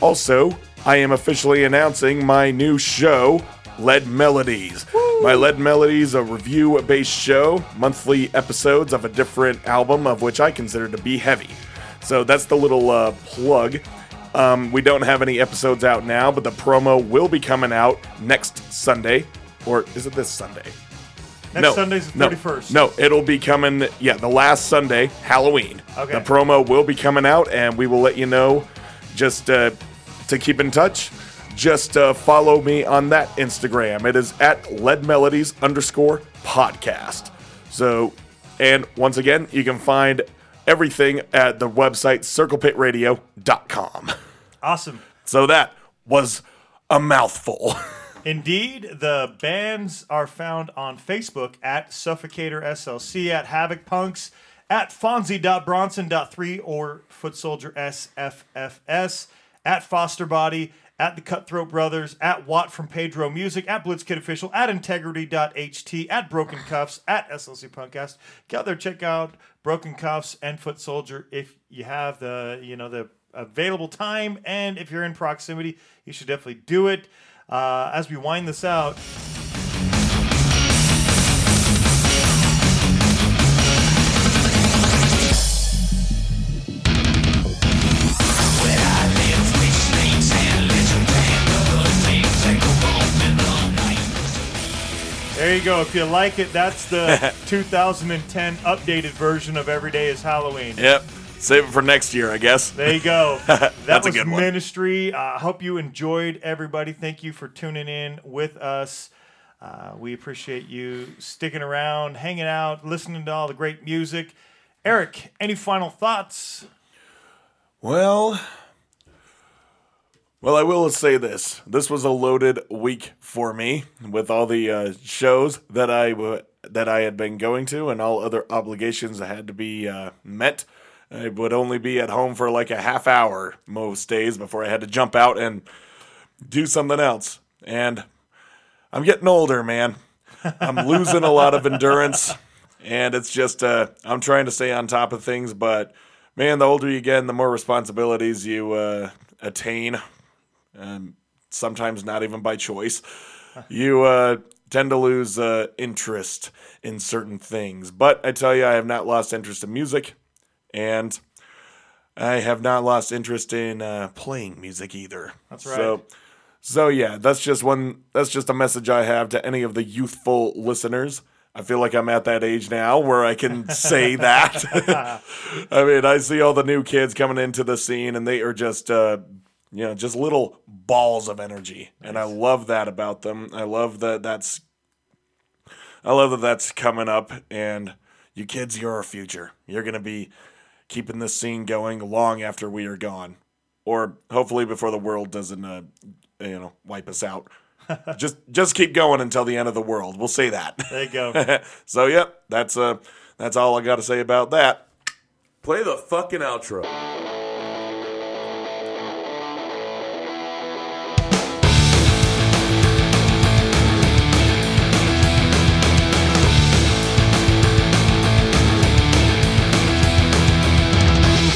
also I am officially announcing my new show, Lead Melodies. My Lead Melodies, a review-based show, monthly episodes of a different album of which I consider to be heavy. So that's the little uh, plug. Um, we don't have any episodes out now, but the promo will be coming out next Sunday, or is it this Sunday? Next Sunday's the no, 31st. No, it'll be coming. Yeah, the last Sunday, Halloween. Okay. The promo will be coming out, and we will let you know. Just uh, to keep in touch, just uh, follow me on that Instagram. It is at Lead Melodies underscore podcast. So, and once again, you can find everything at the website circlepitradio.com. Awesome. So that was a mouthful. *laughs* Indeed, the bands are found on Facebook at Suffocator SLC, at Havoc Punks, at Fonzie.Bronson.3 or Foot Soldier SFFS, at Foster Body, at the Cutthroat Brothers, at Watt from Pedro Music, at Blitzkid Official, at Integrity.ht, at Broken Cuffs, at SLC Punkcast. Get out there, check out Broken Cuffs and Foot Soldier if you have the, you know, the available time and if you're in proximity, you should definitely do it. Uh, as we wind this out, there you go. If you like it, that's the *laughs* 2010 updated version of Every Day is Halloween. yep. Save it for next year, I guess. There you go. *laughs* That That's a was good one. Ministry. I hope you enjoyed, everybody. Thank you for tuning in with us. Uh, we appreciate you sticking around, hanging out, listening to all the great music. Eric, any final thoughts? Well, well, I will say this: this was a loaded week for me with all the uh, shows that I w- that I had been going to, and all other obligations that had to be uh, met. I would only be at home for like a half hour most days before I had to jump out and do something else. And I'm getting older, man. I'm *laughs* losing a lot of endurance, and it's just uh, I'm trying to stay on top of things. But man, the older you get, the more responsibilities you uh, attain. Um, sometimes not even by choice. *laughs* You uh, tend to lose uh, interest in certain things. But I tell you, I have not lost interest in music, and I have not lost interest in uh, playing music either. That's So, right. so yeah, that's just one. That's just a message I have to any of the youthful listeners. I feel like I'm at that age now where I can *laughs* say that. *laughs* I mean, I see all the new kids coming into the scene, and they are just, uh, you know, just little balls of energy, and I love that about them. I love that that's, I love that that's coming up, and you kids, you're our future. You're gonna be keeping this scene going long after we are gone, or hopefully before the world doesn't, uh, you know, wipe us out. *laughs* just just keep going until the end of the world. We'll say that. There you go. *laughs* so yep, that's uh that's all I got to say about that. Play the fucking outro.